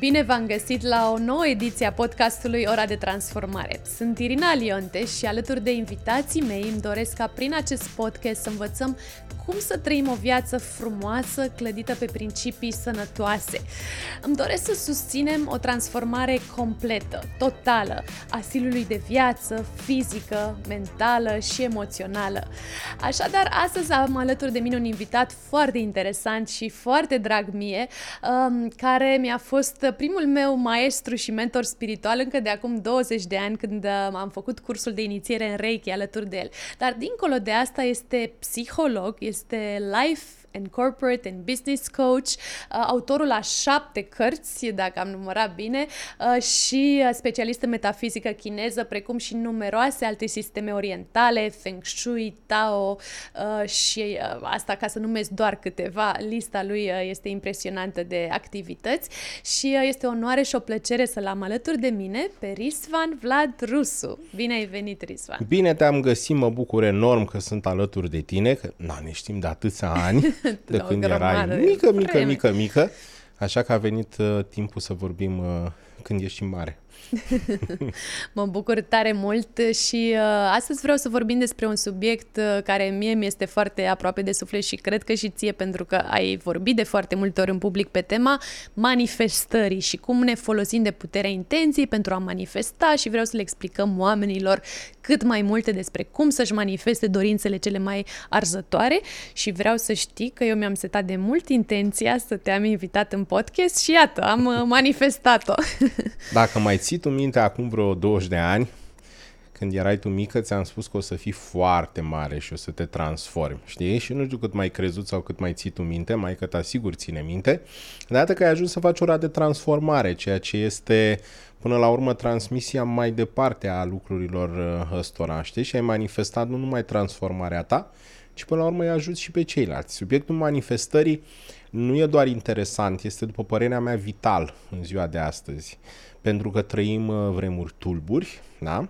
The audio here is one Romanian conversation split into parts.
Bine v-am găsit la o nouă ediție a podcastului Ora de Transformare. Sunt Irina Lionte și alături de invitații mei îmi doresc ca prin acest podcast să învățăm cum să trăim o viață frumoasă, clădită pe principii sănătoase. Îmi doresc să susținem o transformare completă, totală, a stilului de viață, fizică, mentală și emoțională. Așadar, astăzi am alături de mine un invitat foarte interesant și foarte drag mie, um, care mi-a fost primul meu maestru și mentor spiritual încă de acum 20 de ani când uh, am făcut cursul de inițiere în Reiki alături de el. Dar dincolo de asta este psiholog, este life and Corporate and Business Coach, uh, autorul a șapte cărți, dacă am numărat bine, uh, și uh, specialist în metafizică chineză, precum și numeroase alte sisteme orientale, Feng Shui, Tao și asta ca să numesc doar câteva. Lista lui este impresionantă de activități și este o onoare și o plăcere să-l am alături de mine pe Risvan Vlad Rusu. Bine ai venit, Risvan! Bine te-am găsit, mă bucur enorm că sunt alături de tine, că na, ne știm de atâția ani. de când erai mică, mică, mică, mică, așa că a venit uh, timpul să vorbim uh, când ești mare. mă bucur tare mult și uh, astăzi vreau să vorbim despre un subiect uh, care mie mi este foarte aproape de suflet și cred că și ție pentru că ai vorbit de foarte multe ori în public pe tema manifestării și cum ne folosim de puterea intenției pentru a manifesta și vreau să le explicăm oamenilor cât mai multe despre cum să-și manifeste dorințele cele mai arzătoare și vreau să știi că eu mi-am setat de mult intenția să te am invitat în podcast și iată, am uh, manifestat-o. Dacă mai ții tu minte acum vreo 20 de ani, când erai tu mică, ți-am spus că o să fii foarte mare și o să te transformi, știi? Și nu știu cât mai crezut sau cât mai ții tu minte, mai că asigur ține minte, de că ai ajuns să faci ora de transformare, ceea ce este până la urmă transmisia mai departe a lucrurilor uh, ăstora, știi? Și ai manifestat nu numai transformarea ta, ci până la urmă îi ajuți și pe ceilalți. Subiectul manifestării nu e doar interesant, este, după părerea mea, vital în ziua de astăzi pentru că trăim uh, vremuri tulburi, da?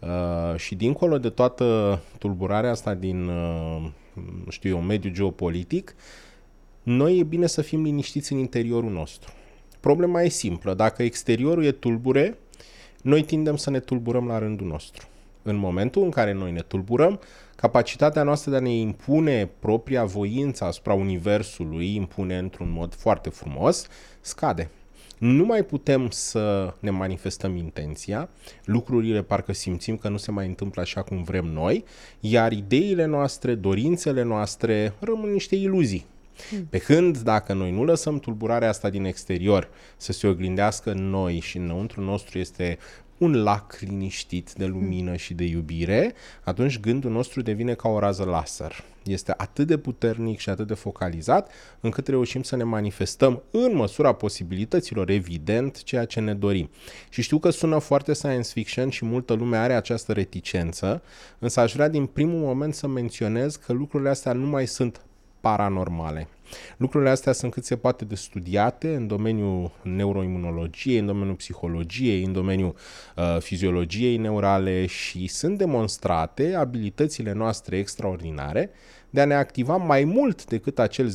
Uh, și dincolo de toată tulburarea asta din, uh, știu eu, mediul geopolitic, noi e bine să fim liniștiți în interiorul nostru. Problema e simplă. Dacă exteriorul e tulbure, noi tindem să ne tulburăm la rândul nostru. În momentul în care noi ne tulburăm, capacitatea noastră de a ne impune propria voință asupra Universului, impune într-un mod foarte frumos, scade nu mai putem să ne manifestăm intenția, lucrurile parcă simțim că nu se mai întâmplă așa cum vrem noi, iar ideile noastre, dorințele noastre rămân niște iluzii. Hmm. Pe când dacă noi nu lăsăm tulburarea asta din exterior să se oglindească în noi și înăuntru nostru este un lac liniștit de lumină și de iubire, atunci gândul nostru devine ca o rază laser. Este atât de puternic și atât de focalizat încât reușim să ne manifestăm în măsura posibilităților, evident, ceea ce ne dorim. Și știu că sună foarte science fiction și multă lume are această reticență, însă aș vrea din primul moment să menționez că lucrurile astea nu mai sunt paranormale. Lucrurile astea sunt cât se poate de studiate în domeniul neuroimunologiei, în domeniul psihologiei, în domeniul uh, fiziologiei neurale și sunt demonstrate abilitățile noastre extraordinare de a ne activa mai mult decât acel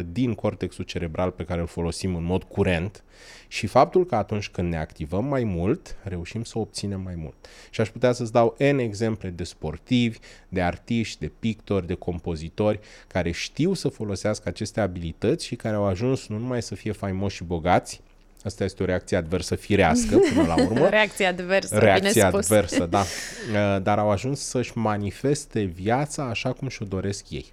10-13% din cortexul cerebral pe care îl folosim în mod curent și faptul că atunci când ne activăm mai mult, reușim să obținem mai mult. Și aș putea să-ți dau N exemple de sportivi, de artiști, de pictori, de compozitori care știu să folosească aceste abilități și care au ajuns nu numai să fie faimoși și bogați, Asta este o reacție adversă firească, până la urmă. reacție adversă, Reacție bine spus. adversă, da. Uh, dar au ajuns să-și manifeste viața așa cum și-o doresc ei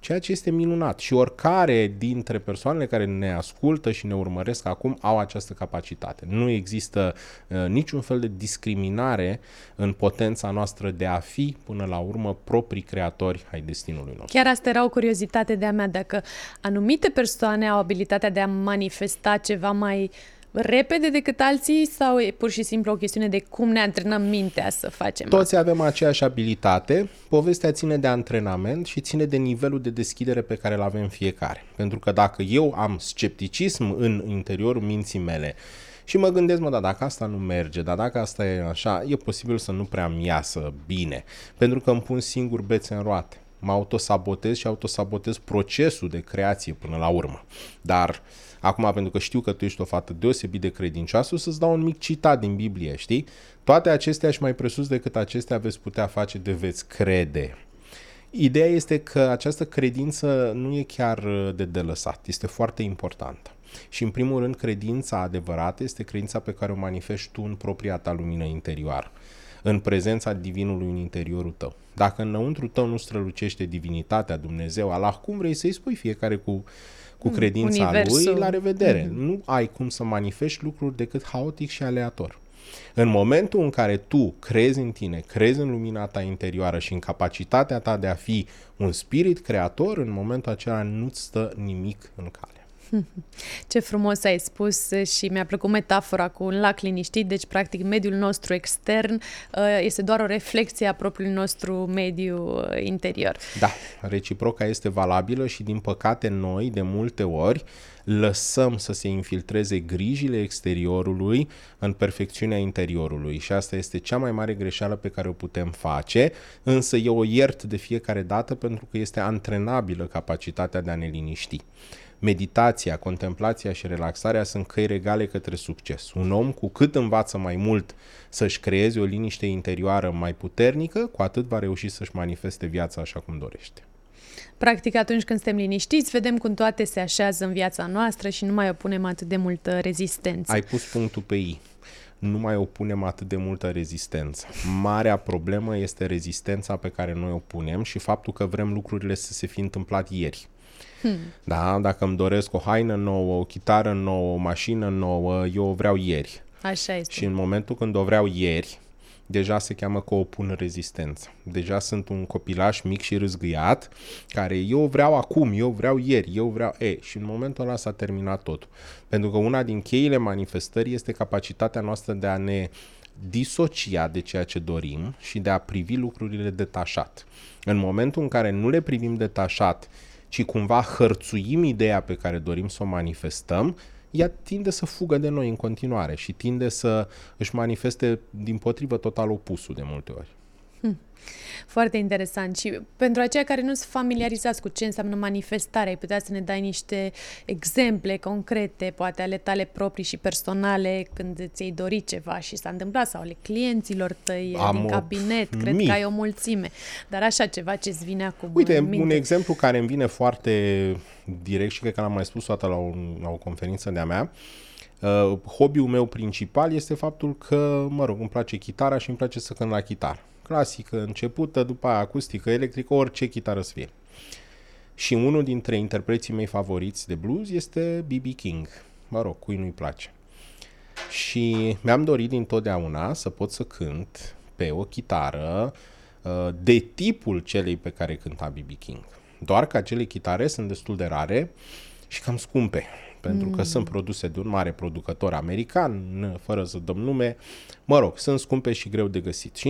ceea ce este minunat. Și oricare dintre persoanele care ne ascultă și ne urmăresc acum au această capacitate. Nu există uh, niciun fel de discriminare în potența noastră de a fi, până la urmă, proprii creatori ai destinului nostru. Chiar asta era o curiozitate de-a mea, dacă anumite persoane au abilitatea de a manifesta ceva mai uh, repede decât alții sau e pur și simplu o chestiune de cum ne antrenăm mintea să facem Toți asta? avem aceeași abilitate, povestea ține de antrenament și ține de nivelul de deschidere pe care îl avem fiecare. Pentru că dacă eu am scepticism în interiorul minții mele și mă gândesc, mă, da, dacă asta nu merge, dar dacă asta e așa, e posibil să nu prea mi iasă bine, pentru că îmi pun singur bețe în roate mă autosabotez și autosabotez procesul de creație până la urmă. Dar Acum, pentru că știu că tu ești o fată deosebit de credincioasă, o să-ți dau un mic citat din Biblie, știi? Toate acestea și mai presus decât acestea veți putea face de veți crede. Ideea este că această credință nu e chiar uh, de delăsat, este foarte importantă. Și în primul rând, credința adevărată este credința pe care o manifesti tu în propria ta lumină interioară, în prezența divinului în interiorul tău. Dacă înăuntru tău nu strălucește divinitatea, Dumnezeu, Allah, cum vrei să-i spui fiecare cu, cu mm, credința Universul. lui, la revedere. Mm-hmm. Nu ai cum să manifesti lucruri decât haotic și aleator. În momentul în care tu crezi în tine, crezi în lumina ta interioară și în capacitatea ta de a fi un spirit creator, în momentul acela nu-ți stă nimic în cale. Ce frumos ai spus și mi-a plăcut metafora cu un lac liniștit, deci practic mediul nostru extern uh, este doar o reflexie a propriului nostru mediu uh, interior. Da, reciproca este valabilă și din păcate noi de multe ori lăsăm să se infiltreze grijile exteriorului în perfecțiunea interiorului și asta este cea mai mare greșeală pe care o putem face, însă eu o iert de fiecare dată pentru că este antrenabilă capacitatea de a ne liniști. Meditația, contemplația și relaxarea sunt căi regale către succes. Un om cu cât învață mai mult să-și creeze o liniște interioară mai puternică, cu atât va reuși să-și manifeste viața așa cum dorește. Practic, atunci când suntem liniștiți, vedem cum toate se așează în viața noastră și nu mai opunem atât de multă rezistență. Ai pus punctul pe I. Nu mai opunem atât de multă rezistență. Marea problemă este rezistența pe care noi o punem și faptul că vrem lucrurile să se fi întâmplat ieri. Hmm. Da, dacă îmi doresc o haină nouă, o chitară nouă, o mașină nouă, eu o vreau ieri. Așa este. Și în momentul când o vreau ieri, deja se cheamă că o pun rezistență. Deja sunt un copilaș mic și râzgâiat, care eu vreau acum, eu vreau ieri, eu vreau... E, și în momentul ăla s-a terminat totul. Pentru că una din cheile manifestării este capacitatea noastră de a ne disocia de ceea ce dorim și de a privi lucrurile detașat. În momentul în care nu le privim detașat ci cumva hărțuim ideea pe care dorim să o manifestăm, ea tinde să fugă de noi în continuare și tinde să își manifeste din potrivă total opusul de multe ori. Hm. Foarte interesant. Și pentru aceia care nu sunt familiarizați cu ce înseamnă manifestare, ai putea să ne dai niște exemple concrete, poate ale tale proprii și personale, când ți-ai dorit ceva și s-a întâmplat, sau ale clienților tăi Am din cabinet, cred mii. că ai o mulțime, dar așa ceva ce-ți vine acum Uite, un exemplu care îmi vine foarte direct și cred că l-am mai spus toată la, un, la o conferință de-a mea, Uh, hobby-ul meu principal este faptul că, mă rog, îmi place chitara și îmi place să cânt la chitară clasică, începută, după aia acustică, electrică, orice chitară să fie. Și unul dintre interpreții mei favoriți de blues este B.B. King. Mă rog, cui nu-i place. Și mi-am dorit dintotdeauna să pot să cânt pe o chitară uh, de tipul celei pe care cânta B.B. King. Doar că acele chitare sunt destul de rare și cam scumpe pentru mm. că sunt produse de un mare producător american, fără să dăm nume. Mă rog, sunt scumpe și greu de găsit. Și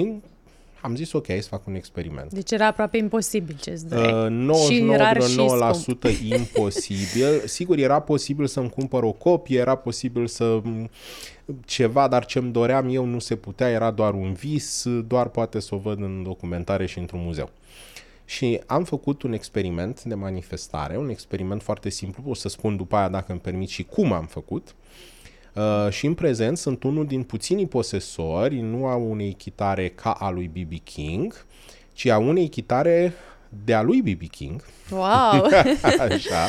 am zis ok, să fac un experiment. Deci era aproape imposibil ce îți Uh, 99,9% imposibil. Sigur, era posibil să-mi cumpăr o copie, era posibil să ceva, dar ce-mi doream eu nu se putea, era doar un vis, doar poate să o văd în documentare și într-un muzeu. Și am făcut un experiment de manifestare, un experiment foarte simplu, o să spun după aia dacă îmi permit și cum am făcut. Uh, Uh, și în prezent sunt unul din puținii posesori, nu a unei chitare ca a lui B.B. King, ci a unei chitare de a lui B.B. King. Wow! Așa.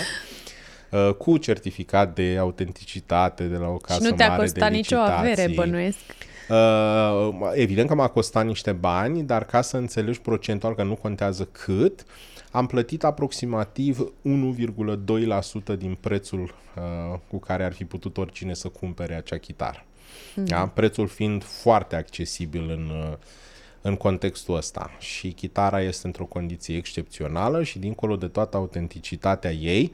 Uh, cu certificat de autenticitate de la o casă Și nu te-a costat nicio avere, bănuiesc. Uh, evident că m-a costat niște bani, dar ca să înțelegi procentual că nu contează cât, uh, am plătit aproximativ 1,2% din prețul uh, cu care ar fi putut oricine să cumpere acea chitară. Mm. Da? Prețul fiind foarte accesibil în, uh, în contextul ăsta. Și chitara este într-o condiție excepțională și dincolo de toată autenticitatea ei,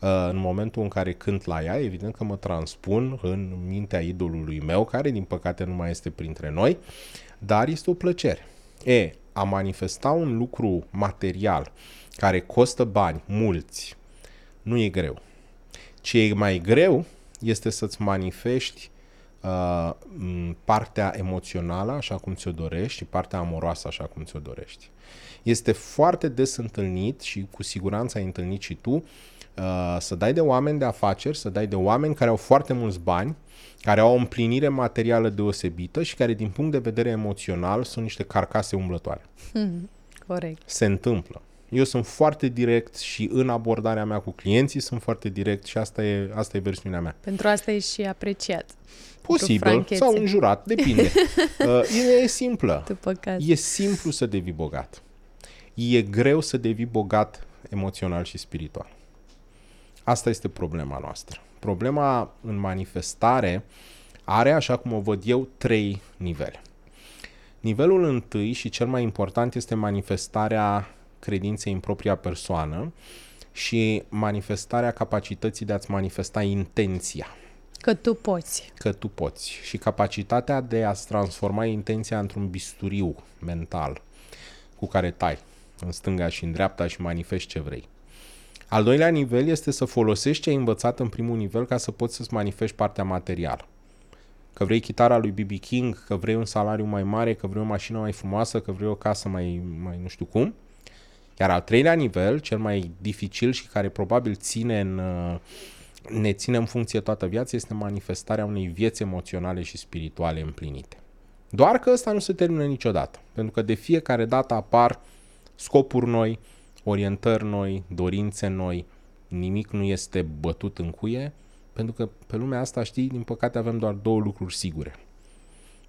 uh, în momentul în care cânt la ea, evident că mă transpun în mintea idolului meu, care din păcate nu mai este printre noi, dar este o plăcere. E, a manifesta un lucru material care costă bani mulți, nu e greu. Ce e mai greu este să-ți manifesti uh, partea emoțională așa cum ți-o dorești și partea amoroasă așa cum ți-o dorești. Este foarte des întâlnit și cu siguranță ai întâlnit și tu Uh, să dai de oameni de afaceri, să dai de oameni care au foarte mulți bani, care au o împlinire materială deosebită și care din punct de vedere emoțional sunt niște carcase umblătoare. Hmm, corect. Se întâmplă. Eu sunt foarte direct și în abordarea mea cu clienții sunt foarte direct și asta e, asta e versiunea mea. Pentru asta e și apreciat. Posibil, sau înjurat, depinde. uh, e, e simplă. După caz. E simplu să devii bogat. E greu să devii bogat emoțional și spiritual. Asta este problema noastră. Problema în manifestare are, așa cum o văd eu, trei nivele. Nivelul întâi și cel mai important este manifestarea credinței în propria persoană și manifestarea capacității de a-ți manifesta intenția. Că tu poți. Că tu poți. Și capacitatea de a-ți transforma intenția într-un bisturiu mental cu care tai în stânga și în dreapta și manifesti ce vrei. Al doilea nivel este să folosești ce ai învățat în primul nivel ca să poți să-ți manifesti partea materială. Că vrei chitara lui B.B. King, că vrei un salariu mai mare, că vrei o mașină mai frumoasă, că vrei o casă mai, mai nu știu cum. Iar al treilea nivel, cel mai dificil și care probabil ține în, ne ține în funcție toată viața, este manifestarea unei vieți emoționale și spirituale împlinite. Doar că ăsta nu se termină niciodată, pentru că de fiecare dată apar scopuri noi, orientări noi, dorințe noi, nimic nu este bătut în cuie, pentru că pe lumea asta, știi, din păcate avem doar două lucruri sigure.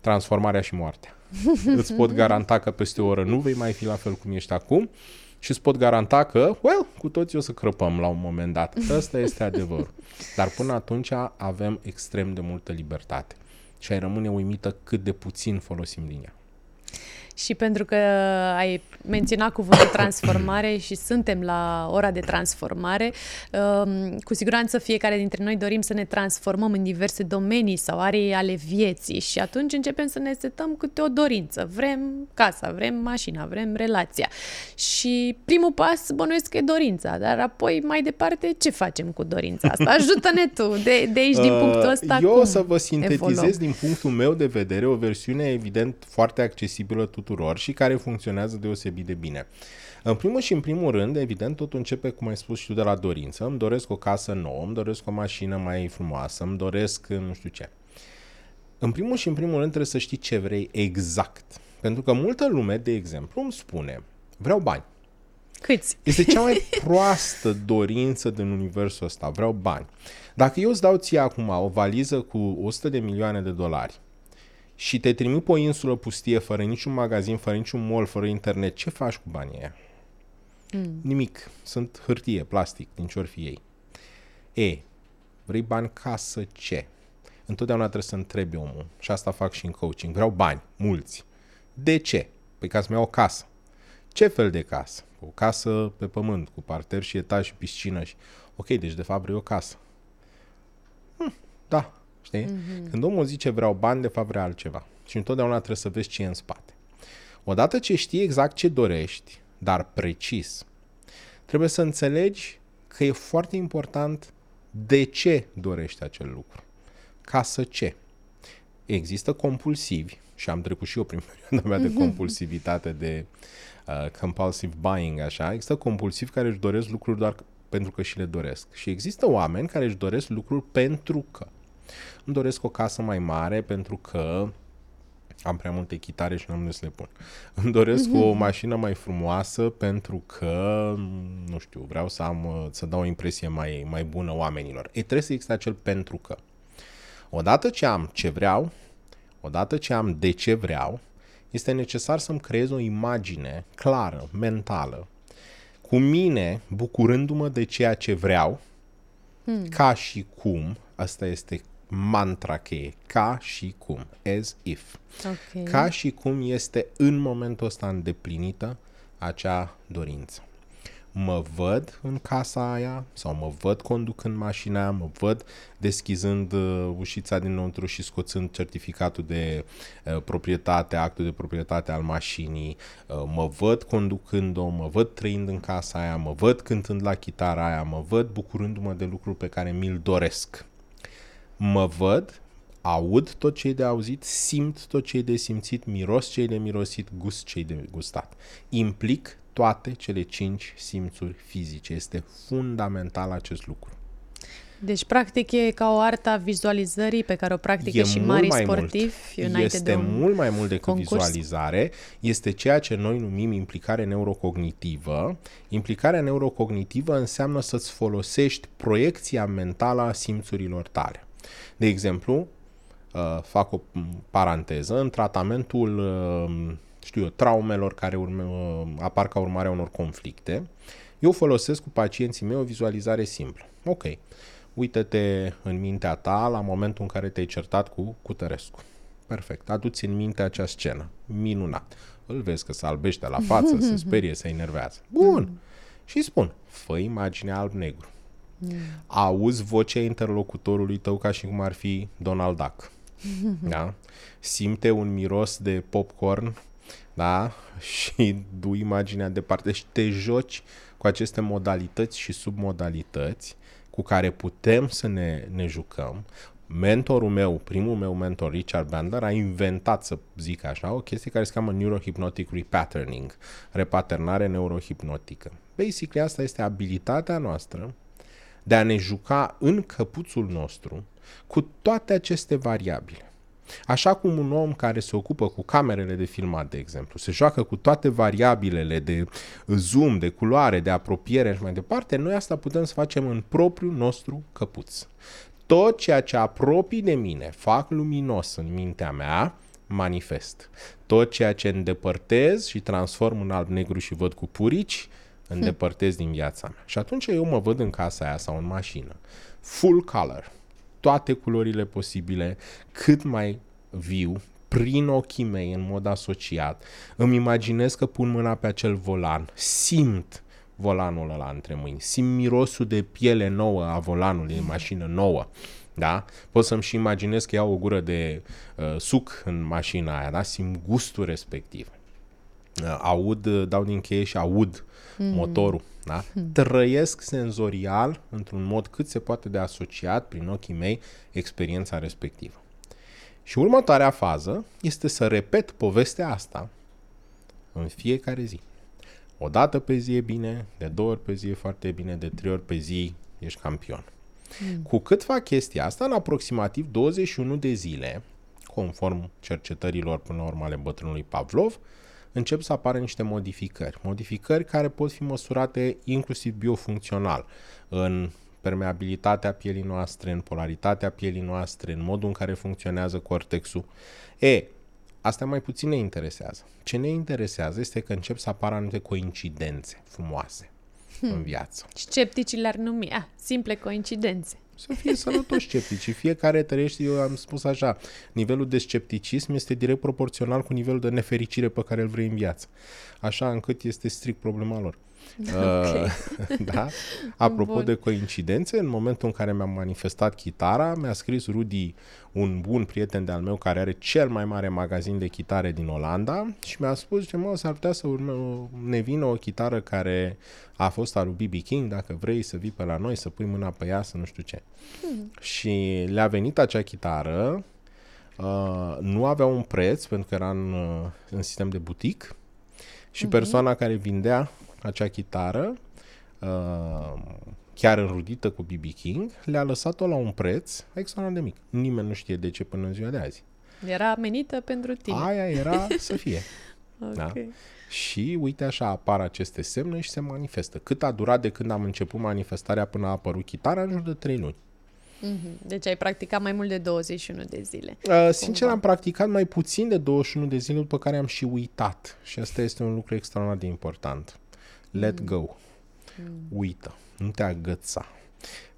Transformarea și moartea. îți pot garanta că peste o oră nu vei mai fi la fel cum ești acum și îți pot garanta că, well, cu toții o să crăpăm la un moment dat. Ăsta este adevărul. Dar până atunci avem extrem de multă libertate și ai rămâne uimită cât de puțin folosim din ea și pentru că ai menționat cuvântul transformare și suntem la ora de transformare, um, cu siguranță fiecare dintre noi dorim să ne transformăm în diverse domenii sau arii ale vieții și atunci începem să ne setăm câte o dorință. Vrem casa, vrem mașina, vrem relația. Și primul pas bănuiesc că e dorința, dar apoi mai departe ce facem cu dorința asta? Ajută-ne tu de, de aici, din uh, punctul ăsta. Eu o să vă sintetizez evoluăm? din punctul meu de vedere o versiune evident foarte accesibilă tuturor tuturor și care funcționează deosebit de bine. În primul și în primul rând, evident, totul începe, cum ai spus și tu, de la dorință. Îmi doresc o casă nouă, îmi doresc o mașină mai frumoasă, îmi doresc nu știu ce. În primul și în primul rând trebuie să știi ce vrei exact. Pentru că multă lume, de exemplu, îmi spune, vreau bani. Câți? Este cea mai proastă dorință din universul ăsta, vreau bani. Dacă eu îți dau ție acum o valiză cu 100 de milioane de dolari și te trimit pe o insulă pustie, fără niciun magazin, fără niciun mall, fără internet, ce faci cu banii aia? Mm. Nimic. Sunt hârtie, plastic, din ce ori fi ei. E, vrei bani ca să ce? Întotdeauna trebuie să întrebi omul. Și asta fac și în coaching. Vreau bani, mulți. De ce? Păi ca să-mi iau o casă. Ce fel de casă? O casă pe pământ, cu parter și etaj și piscină. Și... Ok, deci de fapt vrei o casă. Hm, da, Știi? Mm-hmm. Când omul zice vreau bani, de fapt vrea altceva. Și întotdeauna trebuie să vezi ce e în spate. Odată ce știi exact ce dorești, dar precis, trebuie să înțelegi că e foarte important de ce dorești acel lucru. Ca să ce? Există compulsivi, și am trecut și eu prin perioada mea de mhm. compulsivitate, de uh, compulsive buying, așa, există compulsivi care își doresc lucruri doar pentru că și le doresc. Și există oameni care își doresc lucruri pentru că. Îmi doresc o casă mai mare pentru că am prea multe chitare și nu am unde să le pun. Îmi doresc mm-hmm. o mhm. mașină mai frumoasă pentru că, nu știu, vreau să am, să dau o impresie mai, mai bună oamenilor. E trebuie să existe acel pentru că. Odată ce am ce vreau, odată ce am de ce vreau, este necesar să-mi creez o imagine clară, mentală, cu mine bucurându-mă de ceea ce vreau, hmm. ca și cum, asta este mantra cheie, ca și cum, as if. Okay. Ca și cum este în momentul ăsta îndeplinită acea dorință. Mă văd în casa aia sau mă văd conducând mașina aia, mă văd deschizând uh, ușița dinăuntru și scoțând certificatul de uh, proprietate, actul de proprietate al mașinii, uh, mă văd conducând-o, mă văd trăind în casa aia, mă văd cântând la chitara aia, mă văd bucurându-mă de lucruri pe care mi-l doresc mă văd, aud tot ce e de auzit, simt tot ce e de simțit, miros ce e de mirosit, gust ce e de gustat. Implic toate cele cinci simțuri fizice. Este fundamental acest lucru. Deci, practic, e ca o artă a vizualizării pe care o practică e și mult mari mai sportivi mult. înainte Este de un mult mai mult decât concurs. vizualizare. Este ceea ce noi numim implicare neurocognitivă. Implicarea neurocognitivă înseamnă să-ți folosești proiecția mentală a simțurilor tale. De exemplu, uh, fac o m, paranteză, în tratamentul uh, știu eu, traumelor care urme, uh, apar ca urmare a unor conflicte, eu folosesc cu pacienții mei o vizualizare simplă. Ok, uită-te în mintea ta la momentul în care te-ai certat cu Cutărescu. Perfect, aduți în minte acea scenă. Minunat. Îl vezi că se albește la față, se sperie, se enervează. Bun. Și spun, fă imaginea alb-negru. Auzi vocea interlocutorului tău ca și cum ar fi Donald Duck. Da? Simte un miros de popcorn da? și du imaginea departe și te joci cu aceste modalități și submodalități cu care putem să ne, ne jucăm. Mentorul meu, primul meu mentor, Richard Bandler, a inventat, să zic așa, o chestie care se cheamă Neurohypnotic Repatterning, repaternare neurohipnotică. Basically, asta este abilitatea noastră de a ne juca în căpuțul nostru cu toate aceste variabile. Așa cum un om care se ocupă cu camerele de filmat, de exemplu, se joacă cu toate variabilele de zoom, de culoare, de apropiere și mai departe, noi asta putem să facem în propriul nostru căpuț. Tot ceea ce apropii de mine, fac luminos în mintea mea, manifest. Tot ceea ce îndepărtez și transform în alb-negru și văd cu purici, îndepărtez din viața mea. Și atunci eu mă văd în casa aia sau în mașină. Full color. Toate culorile posibile, cât mai viu, prin ochii mei, în mod asociat. Îmi imaginez că pun mâna pe acel volan. Simt volanul ăla între mâini. Simt mirosul de piele nouă a volanului în mașină nouă. Da? Pot să-mi și imaginez că iau o gură de uh, suc în mașina aia, da? Simt gustul respectiv. Uh, aud, uh, dau din cheie și aud mm. motorul. Da? Mm. Trăiesc senzorial, într-un mod cât se poate de asociat, prin ochii mei, experiența respectivă. Și următoarea fază este să repet povestea asta în fiecare zi. O dată pe zi e bine, de două ori pe zi e foarte bine, de trei ori pe zi ești campion. Mm. Cu cât fac chestia asta, în aproximativ 21 de zile, conform cercetărilor până la urmă ale bătrânului Pavlov, încep să apară niște modificări. Modificări care pot fi măsurate inclusiv biofuncțional, în permeabilitatea pielii noastre, în polaritatea pielii noastre, în modul în care funcționează cortexul. E, Asta mai puțin ne interesează. Ce ne interesează este că încep să apară anumite coincidențe frumoase hmm. în viață. Scepticii le-ar numi, ah, simple coincidențe. Să fie sănătoși sceptici. Fiecare trăiește, eu am spus așa, nivelul de scepticism este direct proporțional cu nivelul de nefericire pe care îl vrei în viață. Așa încât este strict problema lor. Okay. da? Apropo bun. de coincidențe, în momentul în care mi-am manifestat chitara, mi-a scris Rudy, un bun prieten de-al meu care are cel mai mare magazin de chitare din Olanda și mi-a spus, ce mă, s-ar putea să urme, ne vină o chitară care a fost a lui B.B. King, dacă vrei să vii pe la noi, să pui mâna pe ea, să nu știu ce. Hmm. Și le-a venit acea chitară, uh, nu avea un preț pentru că era în, uh, în sistem de butic și uh-huh. persoana care vindea acea chitară, uh, chiar înrudită cu BB King, le-a lăsat-o la un preț extraordinar de mic. Nimeni nu știe de ce până în ziua de azi. Era menită pentru tine. Aia era să fie. okay. da? Și uite așa apar aceste semne și se manifestă. Cât a durat de când am început manifestarea până a apărut chitara? În jur de 3 luni. Mm-hmm. Deci ai practicat mai mult de 21 de zile. Uh, sincer, cumva. am practicat mai puțin de 21 de zile, după care am și uitat. Și asta este un lucru extraordinar de important. Let mm. go. Mm. Uită. Nu te agăța.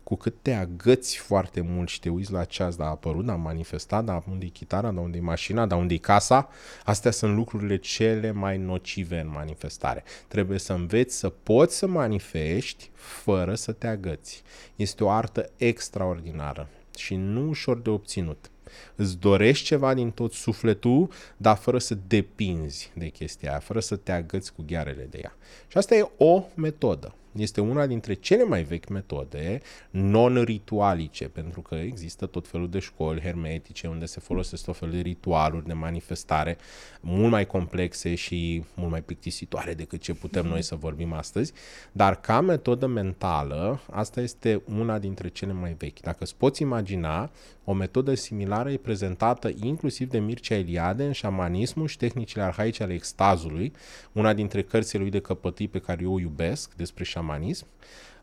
Cu cât te agăți foarte mult și te uiți la ceas, dar a apărut, dar a manifestat, dar unde e chitara, dar unde e mașina, dar unde e casa, astea sunt lucrurile cele mai nocive în manifestare. Trebuie să înveți să poți să manifesti fără să te agăți. Este o artă extraordinară și nu ușor de obținut. Îți dorești ceva din tot sufletul, dar fără să depinzi de chestia aia, fără să te agăți cu ghearele de ea. Și asta e o metodă. Este una dintre cele mai vechi metode non-ritualice, pentru că există tot felul de școli hermetice unde se folosesc tot felul de ritualuri de manifestare mult mai complexe și mult mai plictisitoare decât ce putem noi să vorbim astăzi, dar ca metodă mentală, asta este una dintre cele mai vechi. Dacă îți poți imagina, o metodă similară e prezentată inclusiv de Mircea Eliade în șamanismul și tehnicile arhaice ale extazului, una dintre cărțile lui de căpătâi pe care eu o iubesc despre șamanism.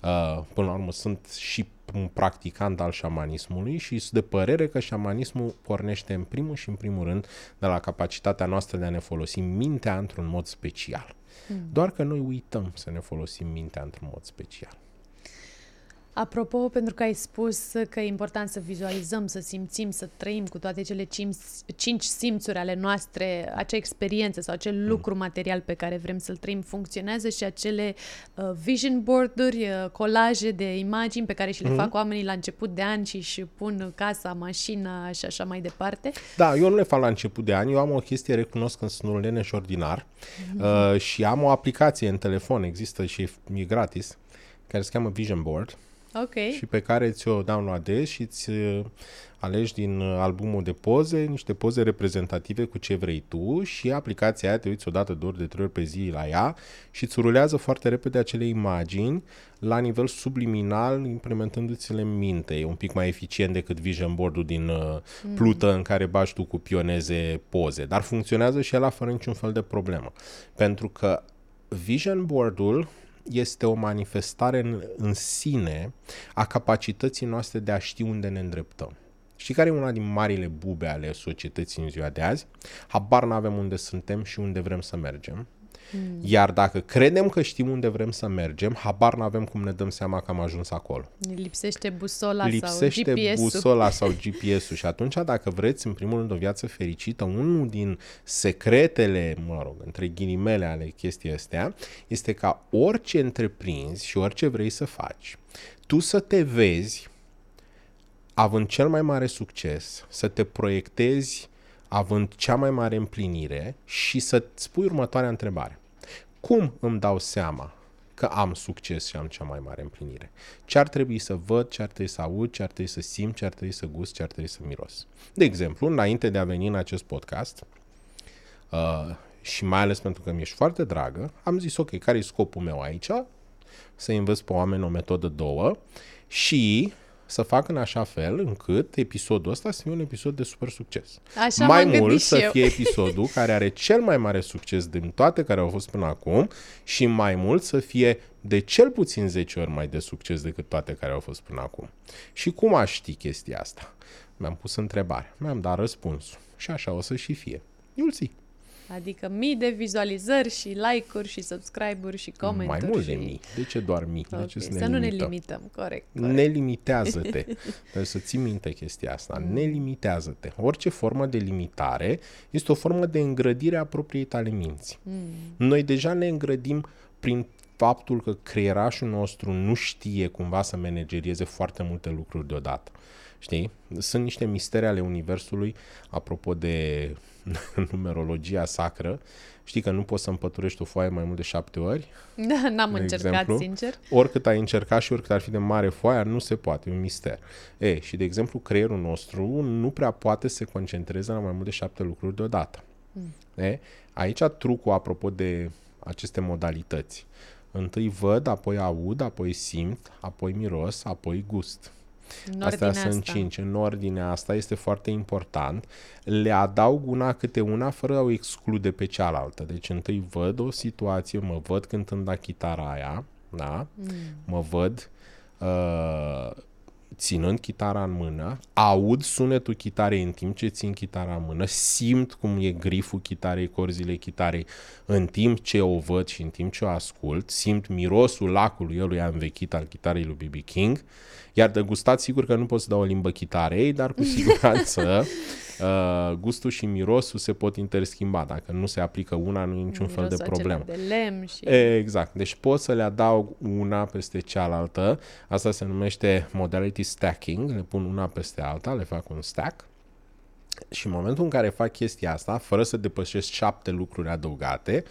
Uh, până la urmă sunt și un practicant al șamanismului și sunt de părere că șamanismul pornește în primul și în primul rând de la capacitatea noastră de a ne folosi mintea într-un mod special. Mm. Doar că noi uităm să ne folosim mintea într-un mod special. Apropo, pentru că ai spus că e important să vizualizăm, să simțim, să trăim cu toate cele cinci, cinci simțuri ale noastre, acea experiență sau acel mm. lucru material pe care vrem să-l trăim, funcționează și acele uh, vision board-uri, uh, colaje de imagini pe care și le mm. fac oamenii la început de an și își pun casa, mașina și așa mai departe. Da, eu nu le fac la început de an, eu am o chestie, recunosc că sunt un leneș ordinar mm. uh, și am o aplicație în telefon, există și e gratis, care se cheamă Vision Board okay. și pe care ți-o downloadezi și îți uh, alegi din uh, albumul de poze niște poze reprezentative cu ce vrei tu și aplicația aia te uiți o dată, două ori, de trei ori pe zi la ea și îți rulează foarte repede acele imagini la nivel subliminal, implementându-ți-le în minte. E un pic mai eficient decât Vision Board-ul din uh, mm. Plută în care bași tu cu pioneze poze, dar funcționează și ela fără niciun fel de problemă. Pentru că Vision Board-ul este o manifestare în, în sine a capacității noastre de a ști unde ne îndreptăm. Și care e una din marile bube ale societății în ziua de azi? Habar nu avem unde suntem și unde vrem să mergem. Hmm. Iar dacă credem că știm unde vrem să mergem, habar nu avem cum ne dăm seama că am ajuns acolo. Lipsește busola Lipsește sau GPS-ul. busola sau GPS-ul și atunci dacă vreți în primul rând o viață fericită, unul din secretele, mă rog, între ghilimele ale chestii astea, este ca orice întreprinzi și orice vrei să faci, tu să te vezi având cel mai mare succes, să te proiectezi având cea mai mare împlinire și să-ți pui următoarea întrebare. Cum îmi dau seama că am succes și am cea mai mare împlinire? Ce ar trebui să văd, ce ar trebui să aud, ce ar trebui să simt, ce ar trebui să gust, ce ar trebui să miros? De exemplu, înainte de a veni în acest podcast, uh, și mai ales pentru că mi-ești foarte dragă, am zis, ok, care e scopul meu aici? Să învăț pe oameni o metodă două și să fac în așa fel încât episodul ăsta să fie un episod de super succes. Așa mai mult să eu. fie episodul care are cel mai mare succes din toate care au fost până acum și mai mult să fie de cel puțin 10 ori mai de succes decât toate care au fost până acum. Și cum aș ști chestia asta? Mi-am pus întrebare, mi-am dat răspunsul și așa o să și fie. You'll see. Adică mii de vizualizări și like-uri și subscribe-uri și comentarii. Mai mult și... de mii. De ce doar mii? Okay. De ce să, să ne nu limităm? ne limităm, corect. corect. Ne limitează-te. Trebuie să ții minte chestia asta. Ne limitează-te. Orice formă de limitare este o formă de îngrădire a propriei tale minți. Mm. Noi deja ne îngrădim prin faptul că creierașul nostru nu știe cumva să managerieze foarte multe lucruri deodată. Știi? Sunt niște mistere ale Universului, apropo de numerologia sacră. Știi că nu poți să împăturești o foaie mai mult de șapte ori? Da, n-am de încercat, exemplu. sincer. Oricât ai încercat și oricât ar fi de mare foaia, nu se poate, e un mister. E, și de exemplu, creierul nostru nu prea poate să se concentreze la mai mult de șapte lucruri deodată. Mm. E, aici trucul, apropo de aceste modalități. Întâi văd, apoi aud, apoi simt, apoi miros, apoi gust. În Astea ordinea sunt asta. cinci. În ordinea asta este foarte important. Le adaug una câte una fără a o exclude pe cealaltă. Deci întâi văd o situație, mă văd cântând la chitara aia, da? Mm. mă văd uh, ținând chitara în mână, aud sunetul chitarei în timp ce țin chitara în mână, simt cum e griful chitarei, corzile chitarei în timp ce o văd și în timp ce o ascult, simt mirosul lacului elui învechit al chitarei lui B.B. King, iar de gustat sigur că nu pot să dau o limbă chitarei, dar cu siguranță uh, gustul și mirosul se pot interschimba. Dacă nu se aplică una, nu e niciun fel de Mirosul acela problemă. de lemn și... Exact. Deci pot să le adaug una peste cealaltă. Asta se numește modality stacking. Le pun una peste alta, le fac un stack. Și în momentul în care fac chestia asta, fără să depășesc șapte lucruri adăugate,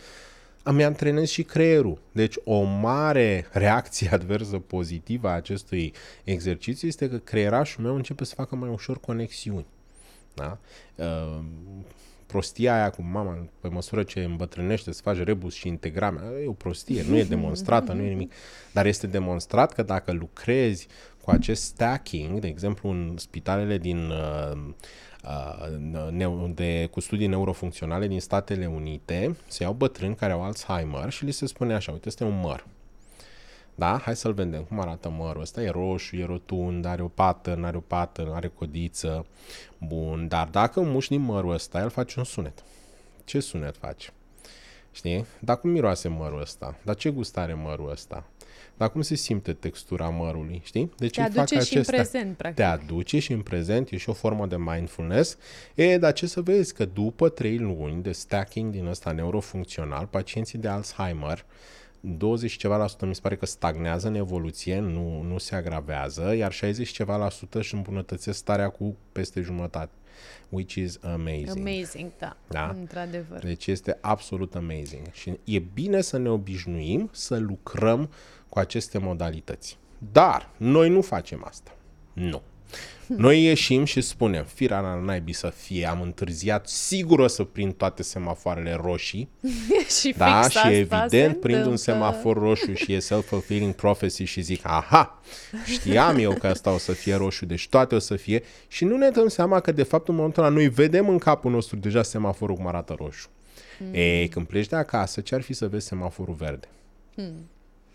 îmi antrenez și creierul. Deci o mare reacție adversă pozitivă a acestui exercițiu este că creierașul meu începe să facă mai ușor conexiuni. Da? Uh, prostia aia cu mama, pe măsură ce îmbătrânește, să faci rebus și integrame, e o prostie, nu e demonstrată, nu e nimic. Dar este demonstrat că dacă lucrezi cu acest stacking, de exemplu în spitalele din uh, uh, de, cu studii neurofuncționale din Statele Unite, se iau bătrâni care au Alzheimer și li se spune așa, uite, este un măr. Da? Hai să-l vedem. Cum arată mărul ăsta? E roșu, e rotund, are o pată, nu are o pată, are codiță. Bun, dar dacă muști din mărul ăsta, el face un sunet. Ce sunet face? Știi? Dar cum miroase mărul ăsta? Dar ce gust are mărul ăsta? Dar cum se simte textura mărului, știi? Deci te aduce fac și acestea. în prezent, practic. Te aduce și în prezent, e și o formă de mindfulness. E, dar ce să vezi? Că după trei luni de stacking din ăsta neurofuncțional, pacienții de Alzheimer 20 ceva la sută mi se pare că stagnează în evoluție, nu, nu se agravează, iar 60 ceva la sută își îmbunătățesc starea cu peste jumătate. Which is amazing. Amazing, da, da? într-adevăr. Deci este absolut amazing. Și e bine să ne obișnuim să lucrăm cu aceste modalități. Dar noi nu facem asta. Nu. Noi ieșim și spunem, firea la naibii să fie, am întârziat, sigur o să prind toate semafoarele roșii. și da, și evident prind un semafor roșu și e self-fulfilling prophecy și zic, aha, știam eu că asta o să fie roșu, deci toate o să fie și nu ne dăm seama că de fapt în momentul ăla noi vedem în capul nostru deja semaforul cum arată roșu. Mm. E, când pleci de acasă, ce ar fi să vezi semaforul verde? Mm.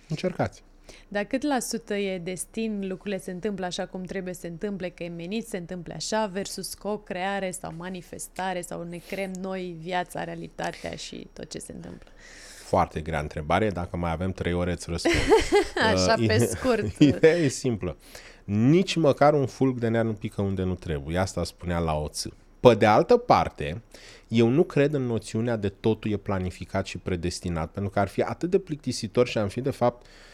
Încercați. Dar cât la sută e destin, lucrurile se întâmplă așa cum trebuie să se întâmple, că e menit se întâmple așa, versus co-creare sau manifestare sau ne creăm noi viața, realitatea și tot ce se întâmplă? Foarte grea întrebare, dacă mai avem trei ore îți răspund. așa uh, pe scurt. Ideea e simplă. Nici măcar un fulg de nea nu pică unde nu trebuie. Asta spunea la Oț. Pe de altă parte, eu nu cred în noțiunea de totul e planificat și predestinat, pentru că ar fi atât de plictisitor și am fi, de fapt, uh, Uh,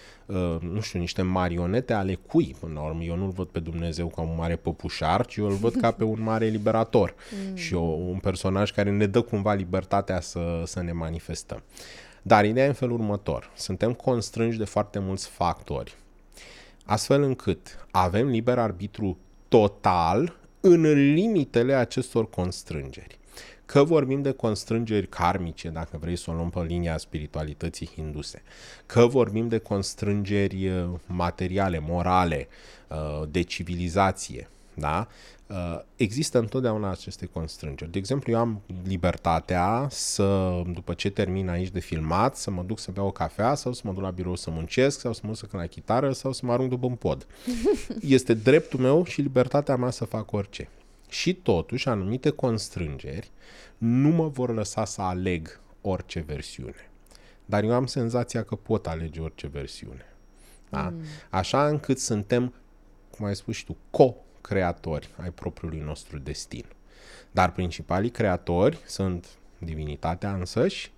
nu știu, niște marionete ale cui, până la urmă. Eu nu-l văd pe Dumnezeu ca un mare păpușar, ci eu îl văd ca pe un mare liberator mm. și o, un personaj care ne dă cumva libertatea să, să ne manifestăm. Dar ideea e în felul următor. Suntem constrânși de foarte mulți factori, astfel încât avem liber arbitru total în limitele acestor constrângeri. Că vorbim de constrângeri karmice, dacă vrei să o luăm pe linia spiritualității hinduse, că vorbim de constrângeri uh, materiale, morale, uh, de civilizație, da? Uh, există întotdeauna aceste constrângeri. De exemplu, eu am libertatea să, după ce termin aici de filmat, să mă duc să beau o cafea sau să mă duc la birou să muncesc sau să mă duc să cânt la chitară sau să mă arunc după un pod. Este dreptul meu și libertatea mea să fac orice. Și totuși, anumite constrângeri nu mă vor lăsa să aleg orice versiune. Dar eu am senzația că pot alege orice versiune. Da? Mm. Așa încât suntem, cum ai spus și tu, co-creatori ai propriului nostru destin. Dar principalii creatori sunt divinitatea însăși,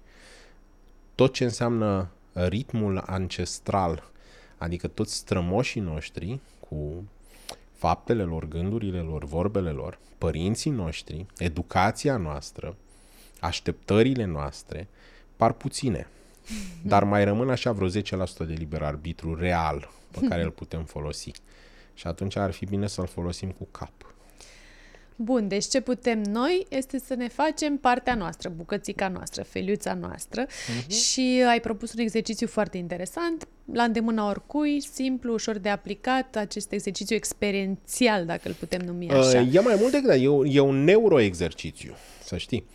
tot ce înseamnă ritmul ancestral, adică toți strămoșii noștri cu faptele lor, gândurile lor, vorbele lor, părinții noștri, educația noastră, așteptările noastre, par puține. Dar mai rămân așa vreo 10% de liber arbitru real pe care îl putem folosi. Și atunci ar fi bine să-l folosim cu cap. Bun, deci ce putem noi este să ne facem partea noastră, bucățica noastră, feliuța noastră uh-huh. și ai propus un exercițiu foarte interesant, la îndemâna oricui, simplu, ușor de aplicat, acest exercițiu experiențial, dacă îl putem numi uh, așa. Uh, e mai mult decât e, e un neuroexercițiu, să știi.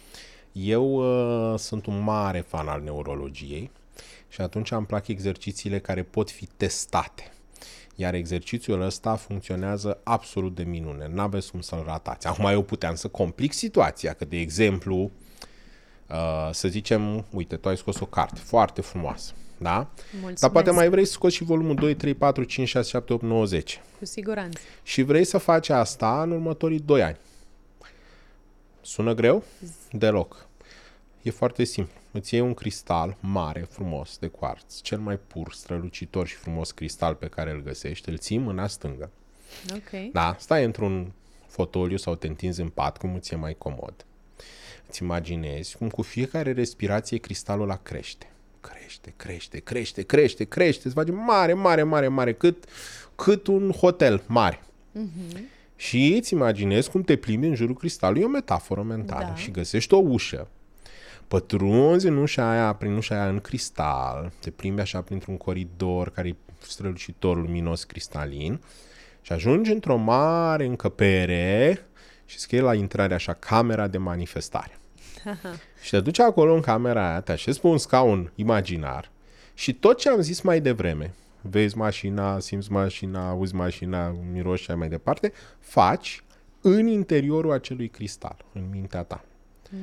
Eu uh, sunt un mare fan al neurologiei și atunci îmi plac exercițiile care pot fi testate. Iar exercițiul ăsta funcționează absolut de minune. N-aveți cum să-l ratați. Acum eu puteam să complic situația, că de exemplu, uh, să zicem, uite, tu ai scos o carte foarte frumoasă, da? Mulțumesc. Dar poate mai vrei să scoți și volumul 2, 3, 4, 5, 6, 7, 8, 9, 10. Cu siguranță. Și vrei să faci asta în următorii 2 ani. Sună greu? Deloc. E foarte simplu. Îți iei un cristal mare, frumos, de cuarț, cel mai pur, strălucitor și frumos cristal pe care îl găsești, îl ții în mâna stângă. Ok. Da, stai într-un fotoliu sau te întinzi în pat, cum îți e mai comod. Îți imaginezi cum cu fiecare respirație cristalul ăla crește. crește, crește, crește, crește, crește, se face mare, mare, mare, mare, cât, cât un hotel mare. Uh-huh. Și îți imaginezi cum te plimbi în jurul cristalului, e o metaforă mentală. Da. Și găsești o ușă, pătrunzi în ușa aia, prin ușa aia în cristal, te plimbi așa printr-un coridor care e strălucitor, luminos, cristalin și ajungi într-o mare încăpere și scrie la intrare așa camera de manifestare. și te duci acolo în camera aia, te așezi pe un scaun imaginar și tot ce am zis mai devreme, vezi mașina, simți mașina, auzi mașina, miroși și mai departe, faci în interiorul acelui cristal, în mintea ta. Mm.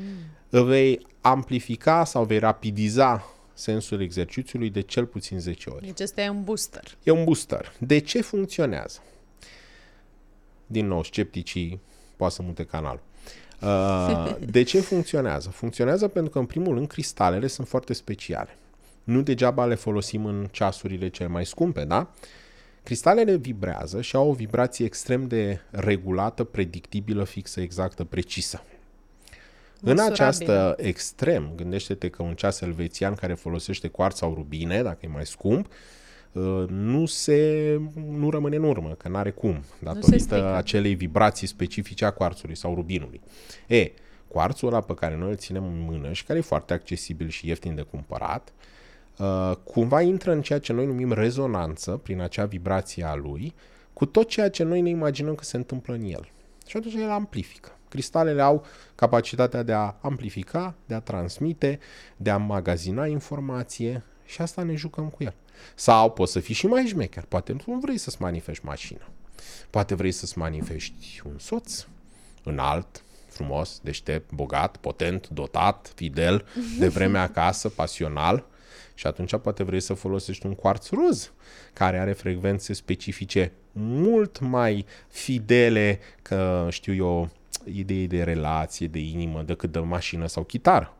Vei amplifica sau vei rapidiza sensul exercițiului de cel puțin 10 ori. Deci ăsta e un booster. E un booster. De ce funcționează? Din nou, scepticii poate să mute canalul. Uh, de ce funcționează? Funcționează pentru că, în primul rând, cristalele sunt foarte speciale. Nu degeaba le folosim în ceasurile cele mai scumpe, da? Cristalele vibrează și au o vibrație extrem de regulată, predictibilă, fixă, exactă, precisă. În această extrem, gândește-te că un ceas elvețian care folosește cuarț sau rubine, dacă e mai scump, uh, nu se nu rămâne în urmă, că n-are cum, datorită acelei vibrații specifice a cuarțului sau rubinului. E, cuarțul ăla pe care noi îl ținem în mână și care e foarte accesibil și ieftin de cumpărat, uh, cumva intră în ceea ce noi numim rezonanță, prin acea vibrație a lui, cu tot ceea ce noi ne imaginăm că se întâmplă în el. Și atunci el amplifică. Cristalele au capacitatea de a amplifica, de a transmite, de a magazina informație și asta ne jucăm cu el. Sau poți să fii și mai șmecher. Poate nu vrei să-ți manifesti mașină. Poate vrei să-ți manifesti un soț înalt, frumos, deștept, bogat, potent, dotat, fidel, de vreme acasă, pasional. Și atunci poate vrei să folosești un quartz roz, care are frecvențe specifice mult mai fidele, că știu eu, idei de relație, de inimă, decât de mașină sau chitară.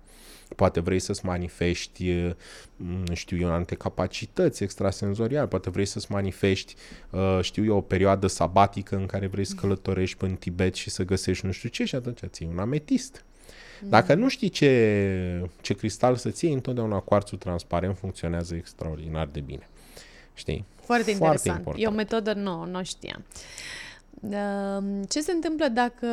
Poate vrei să-ți manifesti, mm, știu eu, alte capacități extrasenzoriale, poate vrei să-ți manifesti, uh, știu eu, o perioadă sabatică în care vrei să călătorești până în Tibet și să găsești nu știu ce și atunci ții un ametist. Dacă nu știi ce, ce cristal să ții, întotdeauna cuarțul transparent funcționează extraordinar de bine. Știi? Foarte, Foarte interesant. Important. E o metodă nouă, nu știam. Ehm, ce se întâmplă dacă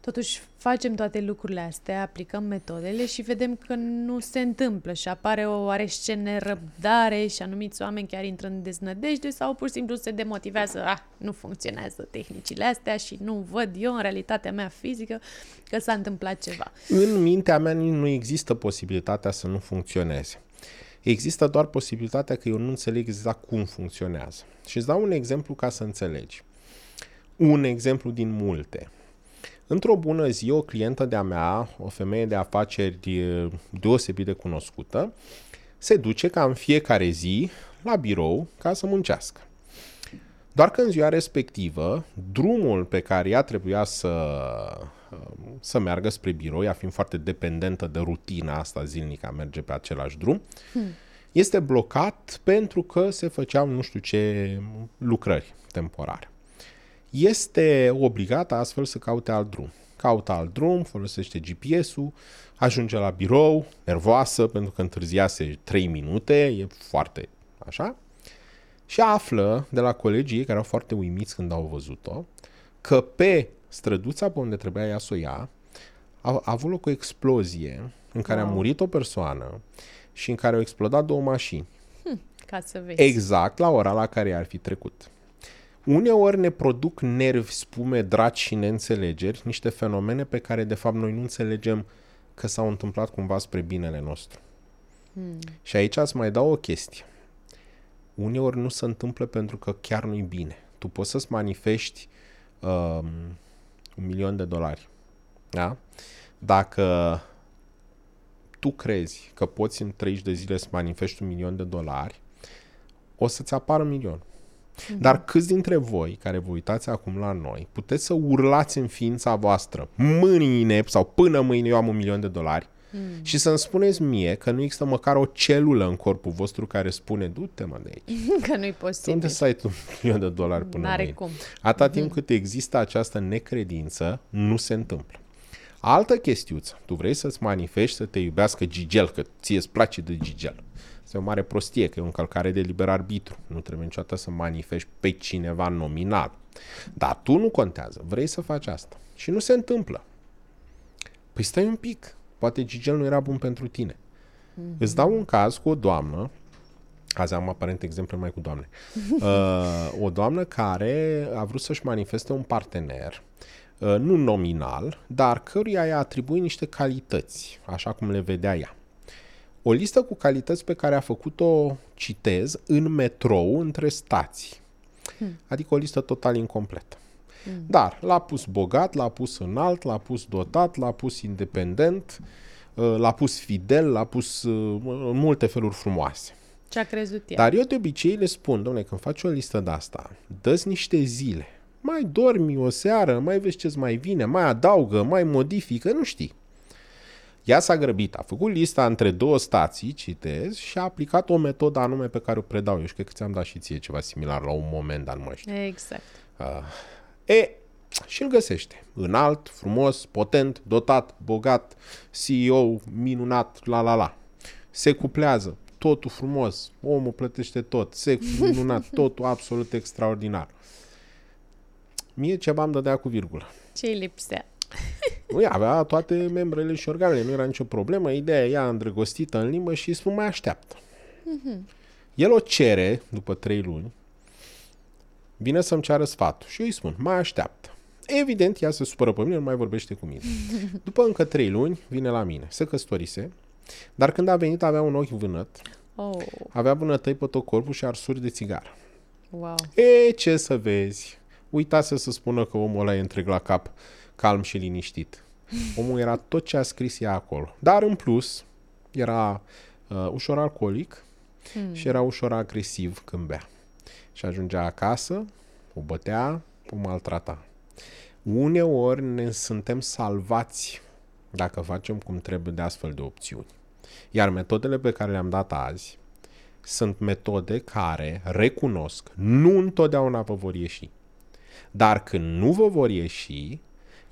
totuși facem toate lucrurile astea, aplicăm metodele și vedem că nu se întâmplă și apare o oarește nerăbdare și anumiți oameni chiar intră în deznădejde sau pur și simplu se demotivează, ah, nu funcționează tehnicile astea și nu văd eu în realitatea mea fizică că s-a întâmplat ceva. În mintea mea nu există posibilitatea să nu funcționeze. Există doar posibilitatea că eu nu înțeleg exact cum funcționează. Și îți dau un exemplu ca să înțelegi un exemplu din multe. Într-o bună zi, o clientă de-a mea, o femeie de afaceri deosebit de cunoscută, se duce ca în fiecare zi la birou ca să muncească. Doar că în ziua respectivă, drumul pe care ea trebuia să, să meargă spre birou, ea fiind foarte dependentă de rutina asta zilnică, a merge pe același drum, hmm. este blocat pentru că se făceau nu știu ce lucrări temporare este obligată astfel să caute alt drum. Caută alt drum, folosește GPS-ul, ajunge la birou, nervoasă pentru că întârziase 3 minute, e foarte așa, și află de la colegii care erau foarte uimiți când au văzut-o că pe străduța pe unde trebuia ea să o ia a, a avut loc o explozie în care wow. a murit o persoană și în care au explodat două mașini. Hm, ca să vezi. Exact la ora la care ar fi trecut. Uneori ne produc nervi, spume, draci și neînțelegeri, niște fenomene pe care de fapt noi nu înțelegem că s-au întâmplat cumva spre binele nostru. Hmm. Și aici îți mai dau o chestie. Uneori nu se întâmplă pentru că chiar nu-i bine. Tu poți să-ți manifesti um, un milion de dolari. Da? Dacă tu crezi că poți în 30 de zile să manifesti un milion de dolari, o să-ți apară un milion. Mm-hmm. Dar câți dintre voi care vă uitați acum la noi puteți să urlați în ființa voastră mâine sau până mâine eu am un milion de dolari mm. și să-mi spuneți mie că nu există măcar o celulă în corpul vostru care spune du-te mă de aici. că nu-i posibil. Unde să ai tu un milion de dolari până N-are mâine? cum. Atâta mm-hmm. timp cât există această necredință, nu se întâmplă. Altă chestiuță, tu vrei să-ți manifesti să te iubească Gigel, că ție îți place de Gigel. Este o mare prostie, că e o încălcare de liber arbitru. Nu trebuie niciodată să manifesti pe cineva nominal. Dar tu nu contează, vrei să faci asta. Și nu se întâmplă. Păi stai un pic, poate Gigel nu era bun pentru tine. Mm-hmm. Îți dau un caz cu o doamnă, azi am aparent exemple mai cu doamne, uh, o doamnă care a vrut să-și manifeste un partener, uh, nu nominal, dar căruia i-a atribuit niște calități, așa cum le vedea ea. O listă cu calități pe care a făcut-o, citez, în metrou între stații. Hmm. Adică o listă total incompletă. Hmm. Dar l-a pus bogat, l-a pus înalt, l-a pus dotat, l-a pus independent, uh, l-a pus fidel, l-a pus uh, în multe feluri frumoase. Ce a crezut ea. Dar eu de obicei le spun, domnule, când faci o listă de asta, dă niște zile. Mai dormi o seară, mai vezi ce mai vine, mai adaugă, mai modifică, nu știi. Ea s-a grăbit, a făcut lista între două stații, citez, și a aplicat o metodă anume pe care o predau eu și cred că ți-am dat și ție ceva similar la un moment, dar nu mai știu. Exact. Uh, e, și îl găsește. Înalt, frumos, potent, dotat, bogat, CEO, minunat, la la la. Se cuplează, totul frumos, omul plătește tot, sex minunat, totul absolut extraordinar. Mie ceva îmi dădea cu virgulă. Ce-i lipsea? Nu, avea toate membrele și organele, nu era nicio problemă. Ideea ea îndrăgostită în limbă și îi spun mai așteaptă. Mm-hmm. El o cere după trei luni, vine să-mi ceară sfatul și eu îi spun, mai așteaptă. Evident, ea se supără pe mine, nu mai vorbește cu mine. După încă trei luni, vine la mine. Se căsătorise, dar când a venit avea un ochi vânăt, oh. avea vânătăi pe tot corpul și arsuri de țigară. Wow. E, ce să vezi? Uitase să spună că omul ăla e întreg la cap calm și liniștit. Omul era tot ce a scris ea acolo. Dar în plus, era uh, ușor alcoolic hmm. și era ușor agresiv când bea. Și ajungea acasă, o bătea, o maltrata. Uneori ne suntem salvați dacă facem cum trebuie de astfel de opțiuni. Iar metodele pe care le-am dat azi sunt metode care, recunosc, nu întotdeauna vă vor ieși. Dar când nu vă vor ieși,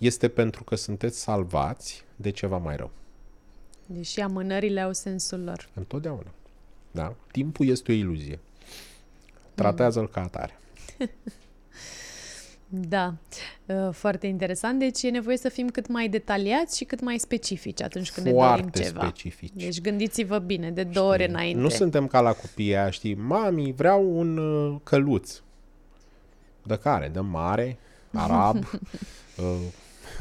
este pentru că sunteți salvați de ceva mai rău. Deși amânările au sensul lor. Întotdeauna. Da? Timpul este o iluzie. Tratează-l ca atare. Da, uh, foarte interesant. Deci e nevoie să fim cât mai detaliați și cât mai specifici atunci când foarte ne dorim ceva. specifici. Deci gândiți-vă bine, de două ori înainte. Nu suntem ca la copiii aia, știi, mami, vreau un uh, căluț. De care? De mare, arab, uh,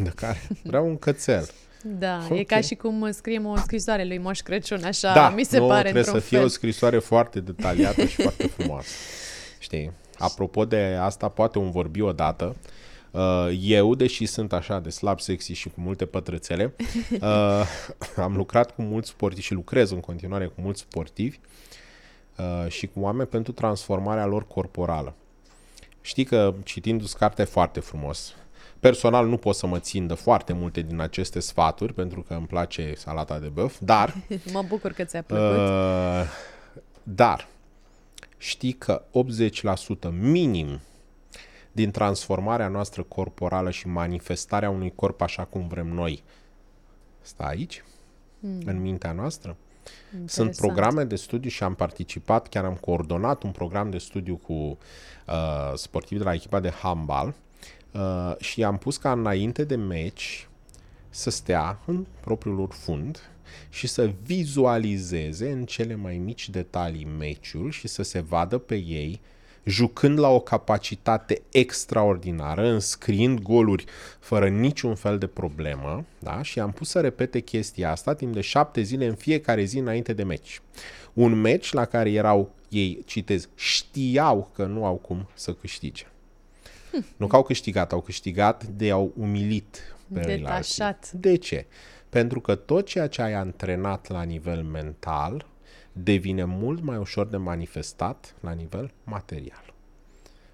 de care? Vreau un cățel. Da, okay. e ca și cum scriem o scrisoare lui Moș Crăciun, așa da, mi se nu, pare trebuie să fie fel. o scrisoare foarte detaliată și foarte frumoasă. Știi? Apropo de asta, poate un vorbi odată. Uh, eu, deși sunt așa de slab sexy și cu multe pătrățele, uh, am lucrat cu mulți sportivi și lucrez în continuare cu mulți sportivi uh, și cu oameni pentru transformarea lor corporală. Știi că citindu-ți carte foarte frumos, Personal nu pot să mă țin de foarte multe din aceste sfaturi, pentru că îmi place salata de băf, dar... mă bucur că ți-a plăcut. Uh, dar știi că 80% minim din transformarea noastră corporală și manifestarea unui corp așa cum vrem noi stă aici, mm. în mintea noastră. Interesant. Sunt programe de studiu și am participat, chiar am coordonat un program de studiu cu uh, sportivi de la echipa de handball uh, și am pus ca înainte de meci să stea în propriul lor fund și să vizualizeze în cele mai mici detalii meciul și să se vadă pe ei jucând la o capacitate extraordinară, înscriind goluri fără niciun fel de problemă, da? și am pus să repete chestia asta timp de șapte zile în fiecare zi înainte de meci. Un meci la care erau ei, citez, știau că nu au cum să câștige. Hm. Nu că au câștigat, au câștigat de au umilit pe Detașat. De ce? Pentru că tot ceea ce ai antrenat la nivel mental devine mult mai ușor de manifestat la nivel material.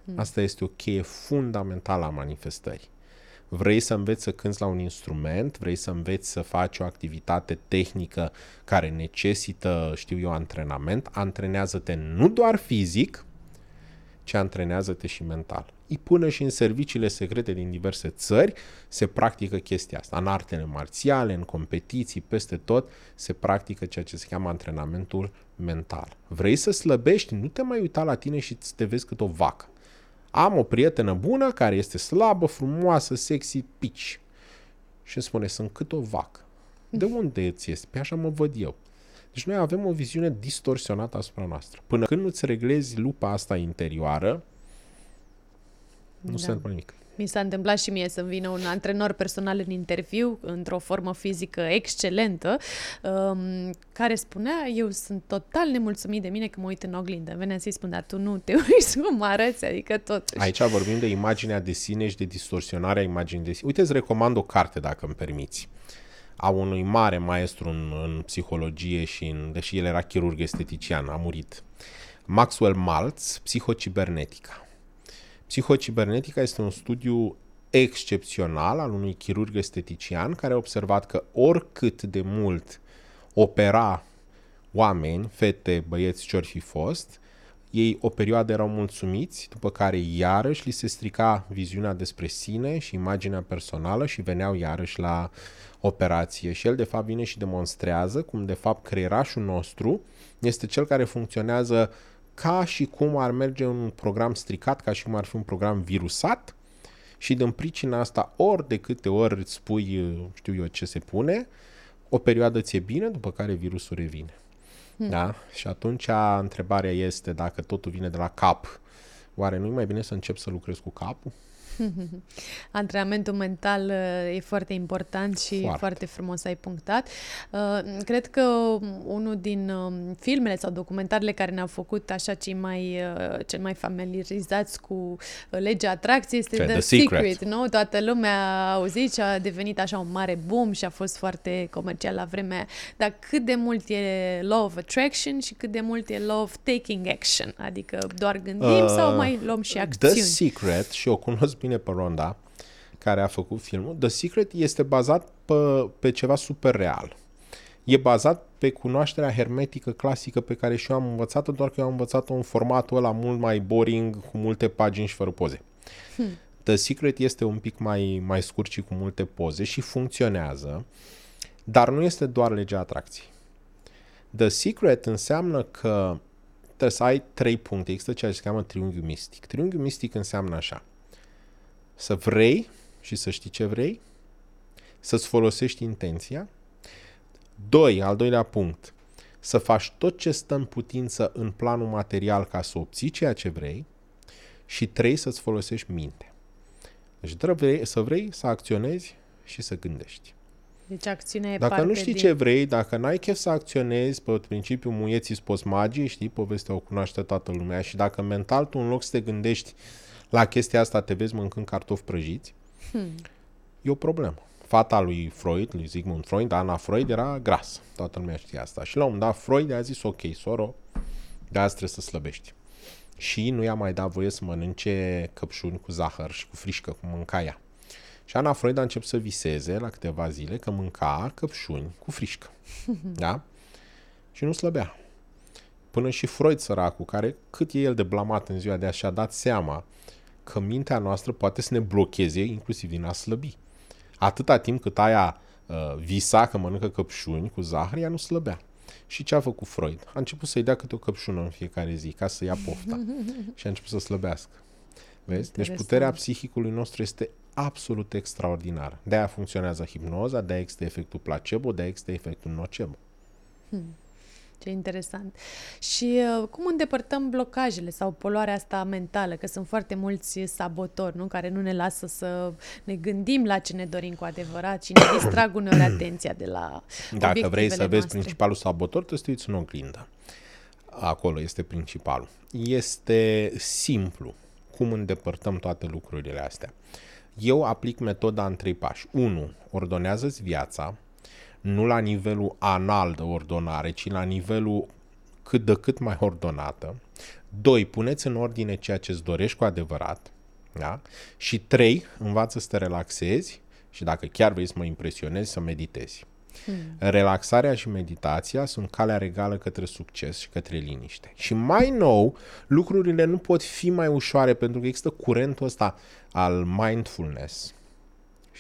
Hmm. Asta este o cheie fundamentală a manifestării. Vrei să înveți să cânți la un instrument, vrei să înveți să faci o activitate tehnică care necesită, știu eu, antrenament, antrenează-te nu doar fizic, ci antrenează-te și mental. Până și în serviciile secrete din diverse țări se practică chestia asta. În artele marțiale, în competiții, peste tot se practică ceea ce se cheamă antrenamentul mental. Vrei să slăbești? Nu te mai uita la tine și te vezi cât o vacă. Am o prietenă bună care este slabă, frumoasă, sexy, pici. Și îmi spune, sunt cât o vacă. De unde îți este? Pe așa mă văd eu. Deci noi avem o viziune distorsionată asupra noastră. Până când nu-ți reglezi lupa asta interioară, nu da. se întâmplă nimic. Mi s-a întâmplat și mie să vină un antrenor personal în interviu, într-o formă fizică excelentă, um, care spunea, eu sunt total nemulțumit de mine că mă uit în oglindă. Venea să-i spun, dar tu nu te uiți cum arăți, adică tot. Aici vorbim de imaginea de sine și de distorsionarea imaginii de sine. Uite, îți recomand o carte, dacă îmi permiți a unui mare maestru în, în psihologie și în, deși el era chirurg estetician, a murit. Maxwell Maltz, Psihocibernetica. Psihocibernetica este un studiu excepțional al unui chirurg estetician care a observat că oricât de mult opera oameni, fete, băieți, ce fi fost, ei o perioadă erau mulțumiți, după care iarăși li se strica viziunea despre sine și imaginea personală și veneau iarăși la operație. Și el de fapt vine și demonstrează cum de fapt creierașul nostru este cel care funcționează ca și cum ar merge un program stricat, ca și cum ar fi un program virusat și din pricina asta ori de câte ori îți spui, știu eu ce se pune, o perioadă ți-e bine, după care virusul revine. Hmm. Da? Și atunci întrebarea este dacă totul vine de la cap, oare nu-i mai bine să încep să lucrez cu capul? Antrenamentul mental uh, e foarte important și foarte. foarte frumos ai punctat. Uh, cred că unul din um, filmele sau documentarele care ne-au făcut așa cei mai, uh, cel mai familiarizați cu legea atracției este The, The Secret. Secret nu? Toată lumea a auzit și a devenit așa un mare boom și a fost foarte comercial la vremea Dar cât de mult e law of attraction și cât de mult e law of taking action? Adică doar gândim uh, sau mai luăm și acțiuni? The Secret, și o cunosc bine pe Ronda, care a făcut filmul, The Secret este bazat pe, pe ceva super real. E bazat pe cunoașterea hermetică clasică pe care și eu am învățat-o, doar că eu am învățat-o în formatul ăla mult mai boring, cu multe pagini și fără poze. Hmm. The Secret este un pic mai, mai scurt și cu multe poze și funcționează, dar nu este doar legea atracției. The Secret înseamnă că trebuie să ai trei puncte. Există ceea ce se cheamă triunghiul mistic. Triunghiul mistic înseamnă așa să vrei și să știi ce vrei, să-ți folosești intenția. Doi, al doilea punct, să faci tot ce stă în putință în planul material ca să obții ceea ce vrei. Și trei, să-ți folosești mintea. Deci vrei, să vrei să acționezi și să gândești. Deci acțiunea e Dacă parte nu știi din... ce vrei, dacă n-ai chef să acționezi pe principiul muieții spos magii, știi, povestea o cunoaște toată lumea și dacă mental tu în loc să te gândești la chestia asta te vezi mâncând cartofi prăjiți, hmm. e o problemă. Fata lui Freud, lui Sigmund Freud, Ana Freud, era gras. Toată lumea știa asta. Și la un moment dat Freud a zis, ok, soro, de azi trebuie să slăbești. Și nu i-a mai dat voie să mănânce căpșuni cu zahăr și cu frișcă, cum mânca ea. Și Ana Freud a început să viseze la câteva zile că mânca căpșuni cu frișcă. da? Și nu slăbea. Până și Freud, săracul, care cât e el de blamat în ziua de azi, și-a dat seama că mintea noastră poate să ne blocheze inclusiv din a slăbi. Atâta timp cât aia uh, visa că mănâncă căpșuni cu zahăr, ea nu slăbea. Și ce a făcut Freud? A început să-i dea câte o căpșună în fiecare zi ca să ia pofta și a început să slăbească. Vezi? Deci puterea psihicului nostru este absolut extraordinară. De-aia funcționează hipnoza, de-aia există efectul placebo, de-aia există efectul nocebo. Hmm. Ce interesant. Și uh, cum îndepărtăm blocajele sau poluarea asta mentală? Că sunt foarte mulți sabotori, nu? Care nu ne lasă să ne gândim la ce ne dorim cu adevărat și ne distrag uneori atenția de la Dacă vrei să noastre. vezi principalul sabotor, trebuie să te uiți în oglindă. Acolo este principalul. Este simplu cum îndepărtăm toate lucrurile astea. Eu aplic metoda în trei pași. 1. Ordonează-ți viața, nu la nivelul anal de ordonare, ci la nivelul cât de cât mai ordonată. Doi, puneți în ordine ceea ce îți dorești cu adevărat. Da? Și trei, învață să te relaxezi și dacă chiar vrei să mă impresionezi, să meditezi. Hmm. Relaxarea și meditația sunt calea regală către succes și către liniște. Și mai nou, lucrurile nu pot fi mai ușoare pentru că există curentul ăsta al mindfulness.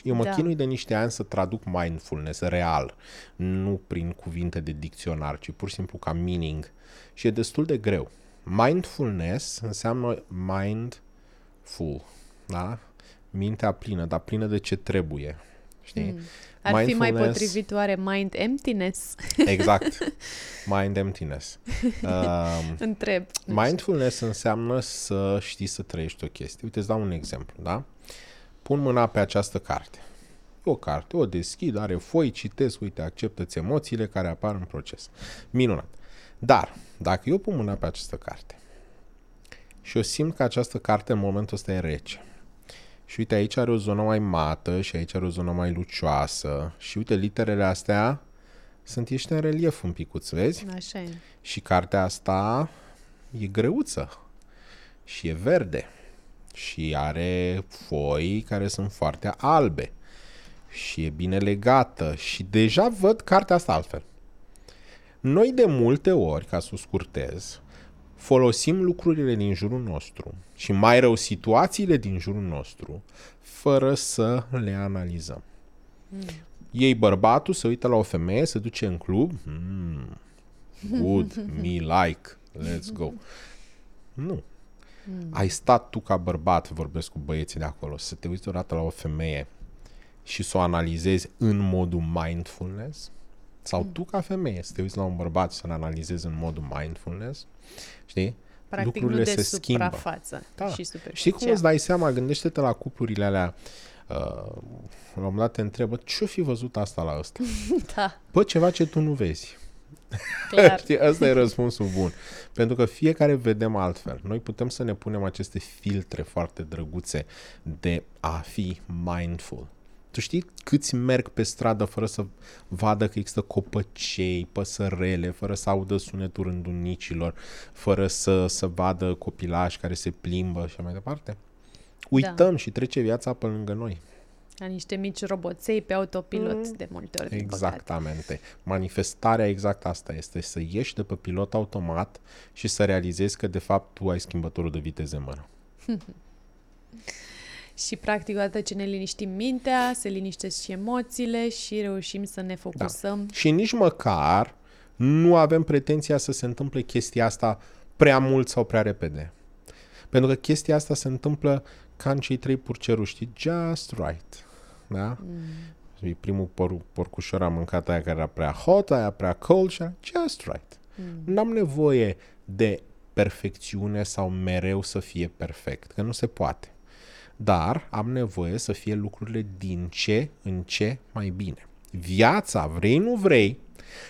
Eu mă da. chinui de niște ani să traduc mindfulness real, nu prin cuvinte de dicționar, ci pur și simplu ca meaning. Și e destul de greu. Mindfulness înseamnă mindful, da? Mintea plină, dar plină de ce trebuie. Știi? Mm. Ar fi mai potrivit oare mind emptiness? Exact. Mind emptiness. Um, Întreb. Mindfulness înseamnă să știi să trăiești o chestie. Uite, îți dau un exemplu, da? Pun mâna pe această carte. O carte, o deschid, are foi, citesc, uite, acceptă-ți emoțiile care apar în proces. Minunat. Dar, dacă eu pun mâna pe această carte și eu simt că această carte în momentul ăsta e rece, și uite, aici are o zonă mai mată și aici are o zonă mai lucioasă. Și uite, literele astea sunt ieșite în relief un picuț, vezi? Așa e. Și cartea asta e greuță și e verde și are foi care sunt foarte albe și e bine legată și deja văd cartea asta altfel. Noi de multe ori, ca să o scurtez, folosim lucrurile din jurul nostru și mai rău situațiile din jurul nostru fără să le analizăm. Mm. Ei bărbatul se uită la o femeie, se duce în club, mm, good, me like, let's go. Nu. Mm. Ai stat tu ca bărbat, vorbesc cu băieții de acolo, să te uiți odată la o femeie și să o analizezi în modul mindfulness, sau mm. tu ca femeie să te uiți la un bărbat să-l analizezi în modul mindfulness, știi? Practic Lucrurile nu de se schimbă. da. și Știi cum îți dai seama? Gândește-te la cuplurile alea uh, la un moment dat te întrebă ce-o fi văzut asta la ăsta? da. Pă, ceva ce tu nu vezi. Clar. Știi, asta e răspunsul bun. Pentru că fiecare vedem altfel. Noi putem să ne punem aceste filtre foarte drăguțe de a fi mindful. Tu știi câți merg pe stradă fără să vadă că există copăcei, păsărele, fără să audă sunetul rândunicilor, fără să, să vadă copilași care se plimbă și mai departe? Uităm da. și trece viața pe lângă noi. Ca niște mici roboței pe autopilot mm. de multe ori. Exactamente. Manifestarea exact asta este, să ieși de pe pilot automat și să realizezi că de fapt tu ai schimbătorul de viteză în mână. și practic odată ce ne liniștim mintea, se liniștesc și emoțiile și reușim să ne focusăm. Da. Și nici măcar nu avem pretenția să se întâmple chestia asta prea mult sau prea repede. Pentru că chestia asta se întâmplă ca în cei trei purceruri, știi? Just right. Da? Mm. Primul por- porcușor am mâncat aia care era prea hot, aia prea cold și just right. Mm. N-am nevoie de perfecțiune sau mereu să fie perfect, că nu se poate dar am nevoie să fie lucrurile din ce în ce mai bine. Viața, vrei nu vrei,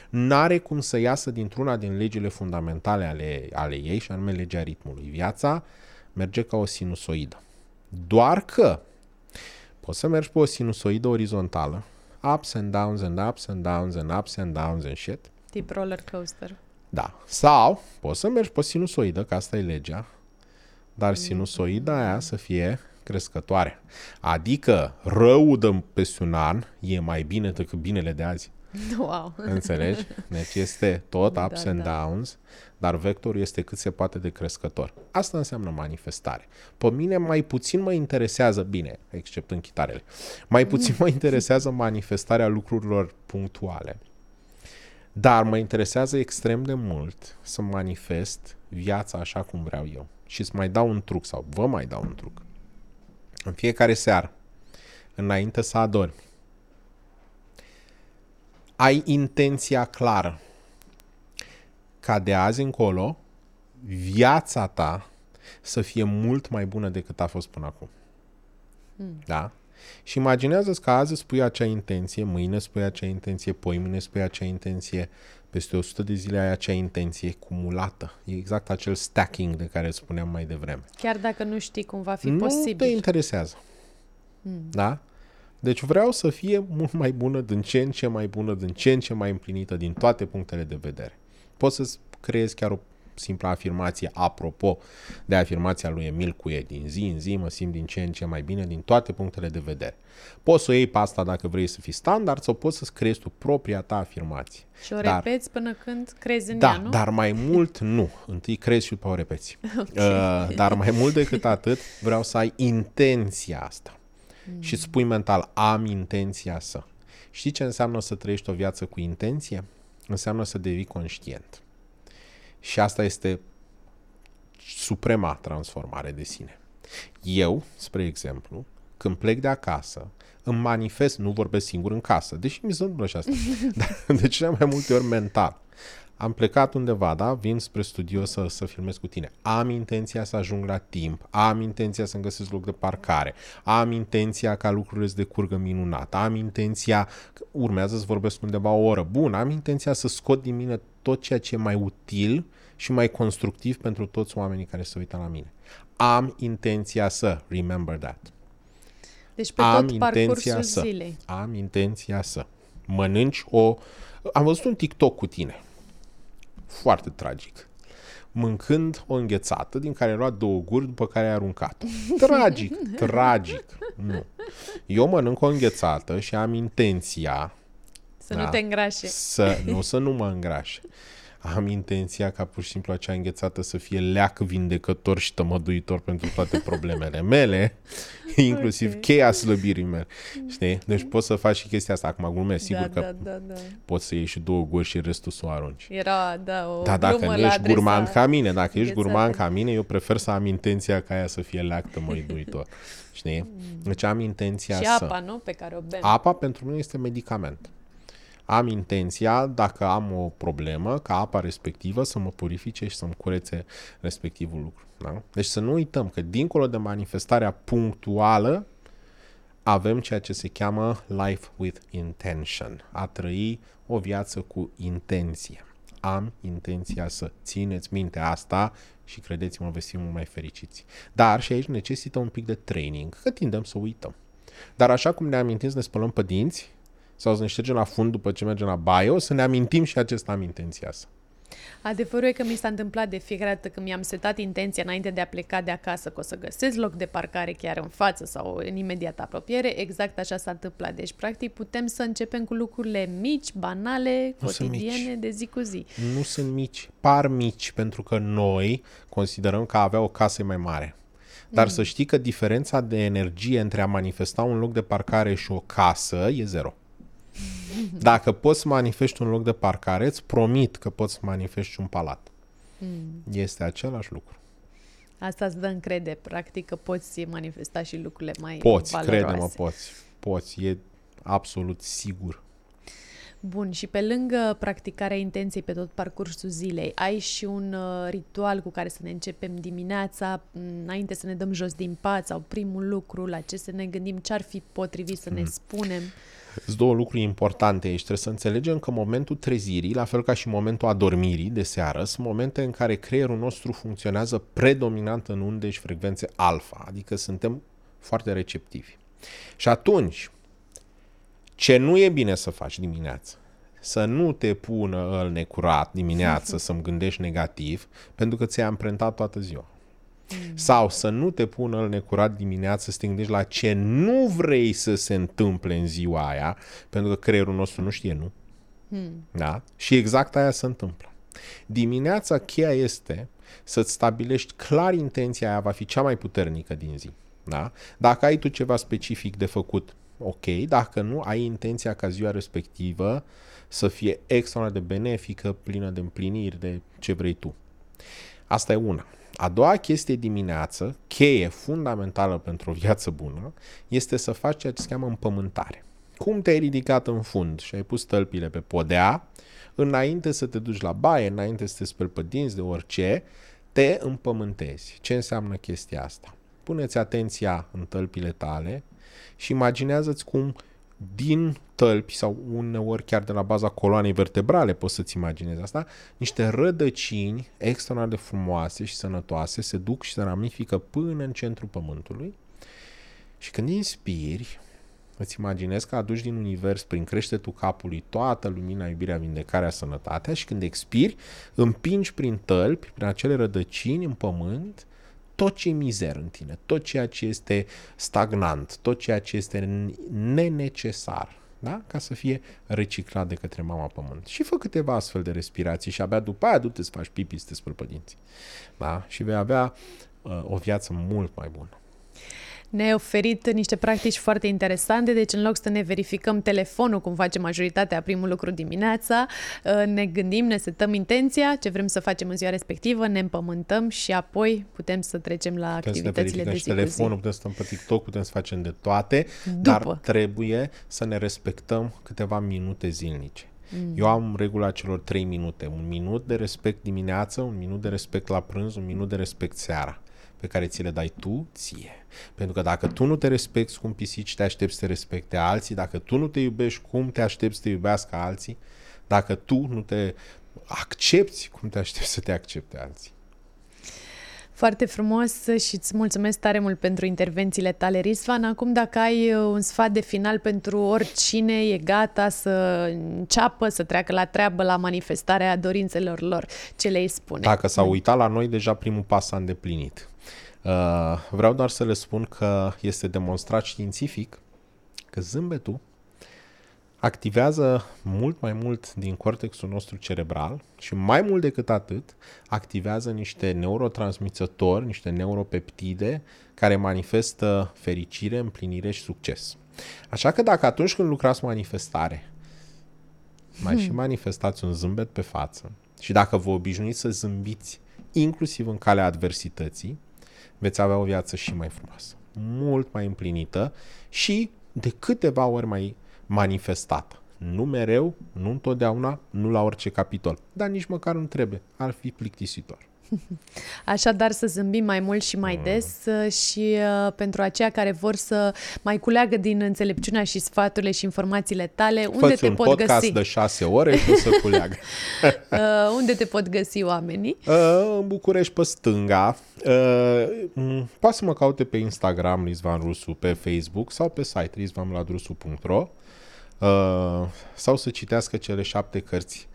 n-are cum să iasă dintr-una din legile fundamentale ale, ale ei, și anume legea ritmului. Viața merge ca o sinusoidă. Doar că poți să mergi pe o sinusoidă orizontală, ups and downs and ups and downs and ups and downs and shit. Tip roller coaster. Da. Sau poți să mergi pe sinusoidă, că asta e legea, dar sinusoida aia să fie crescătoare. Adică răul de peste un an e mai bine decât binele de azi. Wow. Înțelegi? Deci este tot da, ups da, and da. downs, dar vectorul este cât se poate de crescător. Asta înseamnă manifestare. Pe mine mai puțin mă interesează, bine, exceptând chitarele, mai puțin mă interesează manifestarea lucrurilor punctuale. Dar mă interesează extrem de mult să manifest viața așa cum vreau eu. Și să mai dau un truc sau vă mai dau un truc în fiecare seară, înainte să adormi, ai intenția clară ca de azi încolo viața ta să fie mult mai bună decât a fost până acum. Mm. Da? Și imaginează-ți că azi spui acea intenție, mâine spui acea intenție, poi mâine spui acea intenție, peste 100 de zile ai acea intenție cumulată. E exact acel stacking de care spuneam mai devreme. Chiar dacă nu știi cum va fi nu posibil. Nu te interesează. Hmm. Da? Deci vreau să fie mult mai bună, din ce în ce mai bună, din ce în ce mai împlinită, din toate punctele de vedere. Poți să-ți creezi chiar o simpla afirmație apropo de afirmația lui Emil Cuie, din zi în zi mă simt din ce în ce mai bine din toate punctele de vedere. Poți să o iei pe asta dacă vrei să fii standard sau poți să-ți creezi tu propria ta afirmație. Și o dar, repeți până când crezi în da, ea, nu? dar mai mult nu. Întâi crezi și după o repeți. Okay. Uh, dar mai mult decât atât, vreau să ai intenția asta. Mm. Și spui mental, am intenția să. Știi ce înseamnă să trăiești o viață cu intenție? Înseamnă să devii conștient. Și asta este suprema transformare de sine. Eu, spre exemplu, când plec de acasă, îmi manifest, nu vorbesc singur în casă, deși mi se întâmplă și asta, dar de cele mai multe ori mental. Am plecat undeva, da? Vin spre studio să, să filmez cu tine. Am intenția să ajung la timp. Am intenția să-mi găsesc loc de parcare. Am intenția ca lucrurile să decurgă minunat. Am intenția, urmează să vorbesc undeva o oră. Bun, am intenția să scot din mine tot ceea ce e mai util și mai constructiv pentru toți oamenii care se uită la mine. Am intenția să, remember that. Deci pe am tot parcursul să, zilei. Am intenția să. Mănânci o... Am văzut un TikTok cu tine. Foarte tragic. Mâncând o înghețată din care ai luat două guri după care ai aruncat. Tragic, tragic. Nu. Eu mănânc o înghețată și am intenția să da, nu te îngrașe. Să, nu să nu mă îngrașe am intenția ca pur și simplu acea înghețată să fie leac vindecător și tămăduitor pentru toate problemele mele, inclusiv okay. cheia slăbirii mele. Știi? Deci poți să faci și chestia asta. Acum glumesc, sigur da, că da, da, da. poți să iei și două guri și restul să o arunci. Era, da, o Dar dacă nu ești gurman ca mine, dacă înghețată. ești gurman ca mine, eu prefer să am intenția ca aia să fie leac tămăduitor. Știi? Mm. Deci am intenția și să... apa, nu? Pe care o bem. Apa pentru mine este medicament am intenția, dacă am o problemă, ca apa respectivă să mă purifice și să-mi curețe respectivul lucru. Da? Deci să nu uităm că dincolo de manifestarea punctuală, avem ceea ce se cheamă life with intention, a trăi o viață cu intenție. Am intenția să țineți minte asta și credeți-mă, veți fi mult mai fericiți. Dar și aici necesită un pic de training, că tindem să uităm. Dar așa cum ne amintim să ne spălăm pe dinți, sau să ne ștergem la fund după ce mergem la baie, o să ne amintim și acesta am intenția asta. Adevărul e că mi s-a întâmplat de fiecare dată când mi-am setat intenția înainte de a pleca de acasă că o să găsesc loc de parcare chiar în față sau în imediată apropiere, exact așa s-a întâmplat. Deci, practic, putem să începem cu lucrurile mici, banale, nu cotidiene, de zi cu zi. Nu sunt mici, par mici, pentru că noi considerăm că avea o casă mai mare. Dar mm. să știi că diferența de energie între a manifesta un loc de parcare și o casă e zero. Dacă poți să manifesti un loc de parcare, îți promit că poți să manifesti un palat. Mm. Este același lucru. Asta îți dă încredere, practic, că poți manifesta și lucrurile mai Poți, valoroase. crede-mă, poți. Poți, e absolut sigur. Bun, și pe lângă practicarea intenției pe tot parcursul zilei, ai și un uh, ritual cu care să ne începem dimineața, înainte să ne dăm jos din pat sau primul lucru, la ce să ne gândim, ce ar fi potrivit să mm. ne spunem? Sunt două lucruri importante aici. Trebuie să înțelegem că momentul trezirii, la fel ca și momentul adormirii de seară, sunt momente în care creierul nostru funcționează predominant în unde și frecvențe alfa, adică suntem foarte receptivi. Și atunci, ce nu e bine să faci dimineața? Să nu te pună îl necurat dimineață să-mi gândești negativ, pentru că ți-ai amprentat toată ziua. Mm. Sau să nu te pună în necurat dimineață să te gândești la ce nu vrei să se întâmple în ziua aia, pentru că creierul nostru nu știe nu. Mm. Da? Și exact aia se întâmplă. Dimineața cheia este să-ți stabilești clar intenția aia va fi cea mai puternică din zi. Da? Dacă ai tu ceva specific de făcut, ok, dacă nu, ai intenția ca ziua respectivă să fie extraordinar de benefică, plină de împliniri, de ce vrei tu. Asta e una. A doua chestie dimineață, cheie fundamentală pentru o viață bună, este să faci ceea ce se cheamă împământare. Cum te-ai ridicat în fund și ai pus tălpile pe podea, înainte să te duci la baie, înainte să te speli pe dinți de orice, te împământezi. Ce înseamnă chestia asta? Puneți atenția în tălpile tale și imaginează-ți cum din tălpi sau uneori chiar de la baza coloanei vertebrale, poți să-ți imaginezi asta, niște rădăcini extraordinar de frumoase și sănătoase se duc și se ramifică până în centrul pământului și când inspiri, îți imaginezi că aduci din univers, prin creștetul capului, toată lumina, iubirea, vindecarea, sănătatea și când expiri, împingi prin tălpi, prin acele rădăcini în pământ, tot ce e mizer în tine, tot ceea ce este stagnant, tot ceea ce este nenecesar, da? ca să fie reciclat de către mama pământ. Și fă câteva astfel de respirații și abia după aia du-te să faci pipi, să te spăl pădinții. Da? Și vei avea uh, o viață mult mai bună ne-ai oferit niște practici foarte interesante, deci în loc să ne verificăm telefonul, cum face majoritatea primul lucru dimineața, uh, ne gândim, ne setăm intenția, ce vrem să facem în ziua respectivă, ne împământăm și apoi putem să trecem la putem activitățile de zi telefonul, putem să stăm pe TikTok, putem să facem de toate, După. dar trebuie să ne respectăm câteva minute zilnice. Mm. Eu am regula celor 3 minute. Un minut de respect dimineață, un minut de respect la prânz, un minut de respect seara pe care ți le dai tu ție. Pentru că dacă tu nu te respecti cum pisici, te aștepți să te respecte alții, dacă tu nu te iubești, cum te aștepți să te iubească alții, dacă tu nu te accepti, cum te aștepți să te accepte alții. Foarte frumos și îți mulțumesc tare mult pentru intervențiile tale, Risvan. Acum, dacă ai uh, un sfat de final pentru oricine e gata să înceapă, să treacă la treabă, la manifestarea dorințelor lor, ce le spune? Dacă s-au uitat la noi, deja primul pas s-a îndeplinit. Uh, vreau doar să le spun că este demonstrat științific că zâmbetul activează mult mai mult din cortexul nostru cerebral și mai mult decât atât activează niște neurotransmițători, niște neuropeptide care manifestă fericire, împlinire și succes. Așa că dacă atunci când lucrați manifestare mai hmm. și manifestați un zâmbet pe față și dacă vă obișnuiți să zâmbiți inclusiv în calea adversității, veți avea o viață și mai frumoasă, mult mai împlinită și de câteva ori mai manifestată. Nu mereu, nu întotdeauna, nu la orice capitol, dar nici măcar nu trebuie. Ar fi plictisitor. Așadar să zâmbim mai mult și mai mm. des uh, și uh, pentru aceia care vor să mai culeagă din înțelepciunea și sfaturile și informațiile tale, unde Fă-ți te un pot podcast găsi? de șase ore și o să culeagă. uh, unde te pot găsi oamenii? Uh, în București pe stânga. Uh, poate să mă caute pe Instagram Rizvan Rusu, pe Facebook sau pe site rizvanladrusu.ro uh, sau să citească cele șapte cărți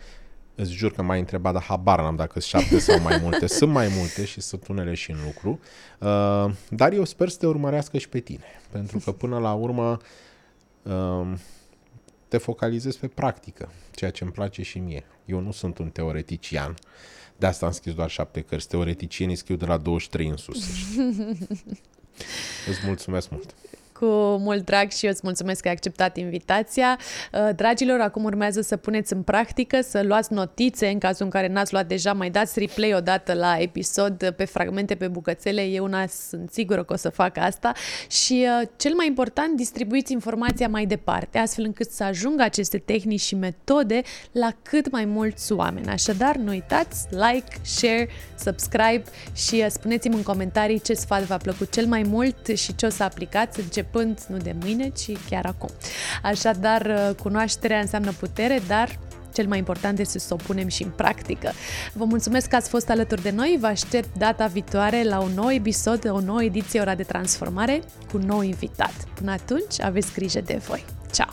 Îți jur că m-ai întrebat, dar habar n-am dacă sunt șapte sau mai multe. Sunt mai multe și sunt unele și în lucru. Uh, dar eu sper să te urmărească și pe tine. Pentru că până la urmă uh, te focalizezi pe practică, ceea ce îmi place și mie. Eu nu sunt un teoretician. De asta am scris doar șapte cărți. Teoreticienii scriu de la 23 în sus. Îți mulțumesc mult! Cu mult drag și eu îți mulțumesc că ai acceptat invitația. Uh, dragilor, acum urmează să puneți în practică, să luați notițe în cazul în care n-ați luat deja, mai dați replay odată la episod pe fragmente, pe bucățele. Eu una sunt sigură că o să fac asta și uh, cel mai important, distribuiți informația mai departe, astfel încât să ajungă aceste tehnici și metode la cât mai mulți oameni. Așadar, nu uitați, like, share, subscribe și uh, spuneți-mi în comentarii ce sfat v-a plăcut cel mai mult și ce o să aplicați încep începând nu de mâine, ci chiar acum. Așadar, uh, cunoașterea înseamnă putere, dar cel mai important este să o punem și în practică. Vă mulțumesc că ați fost alături de noi, vă aștept data viitoare la un nou episod, o nouă ediție Ora de Transformare cu un nou invitat. Până atunci, aveți grijă de voi. Ciao!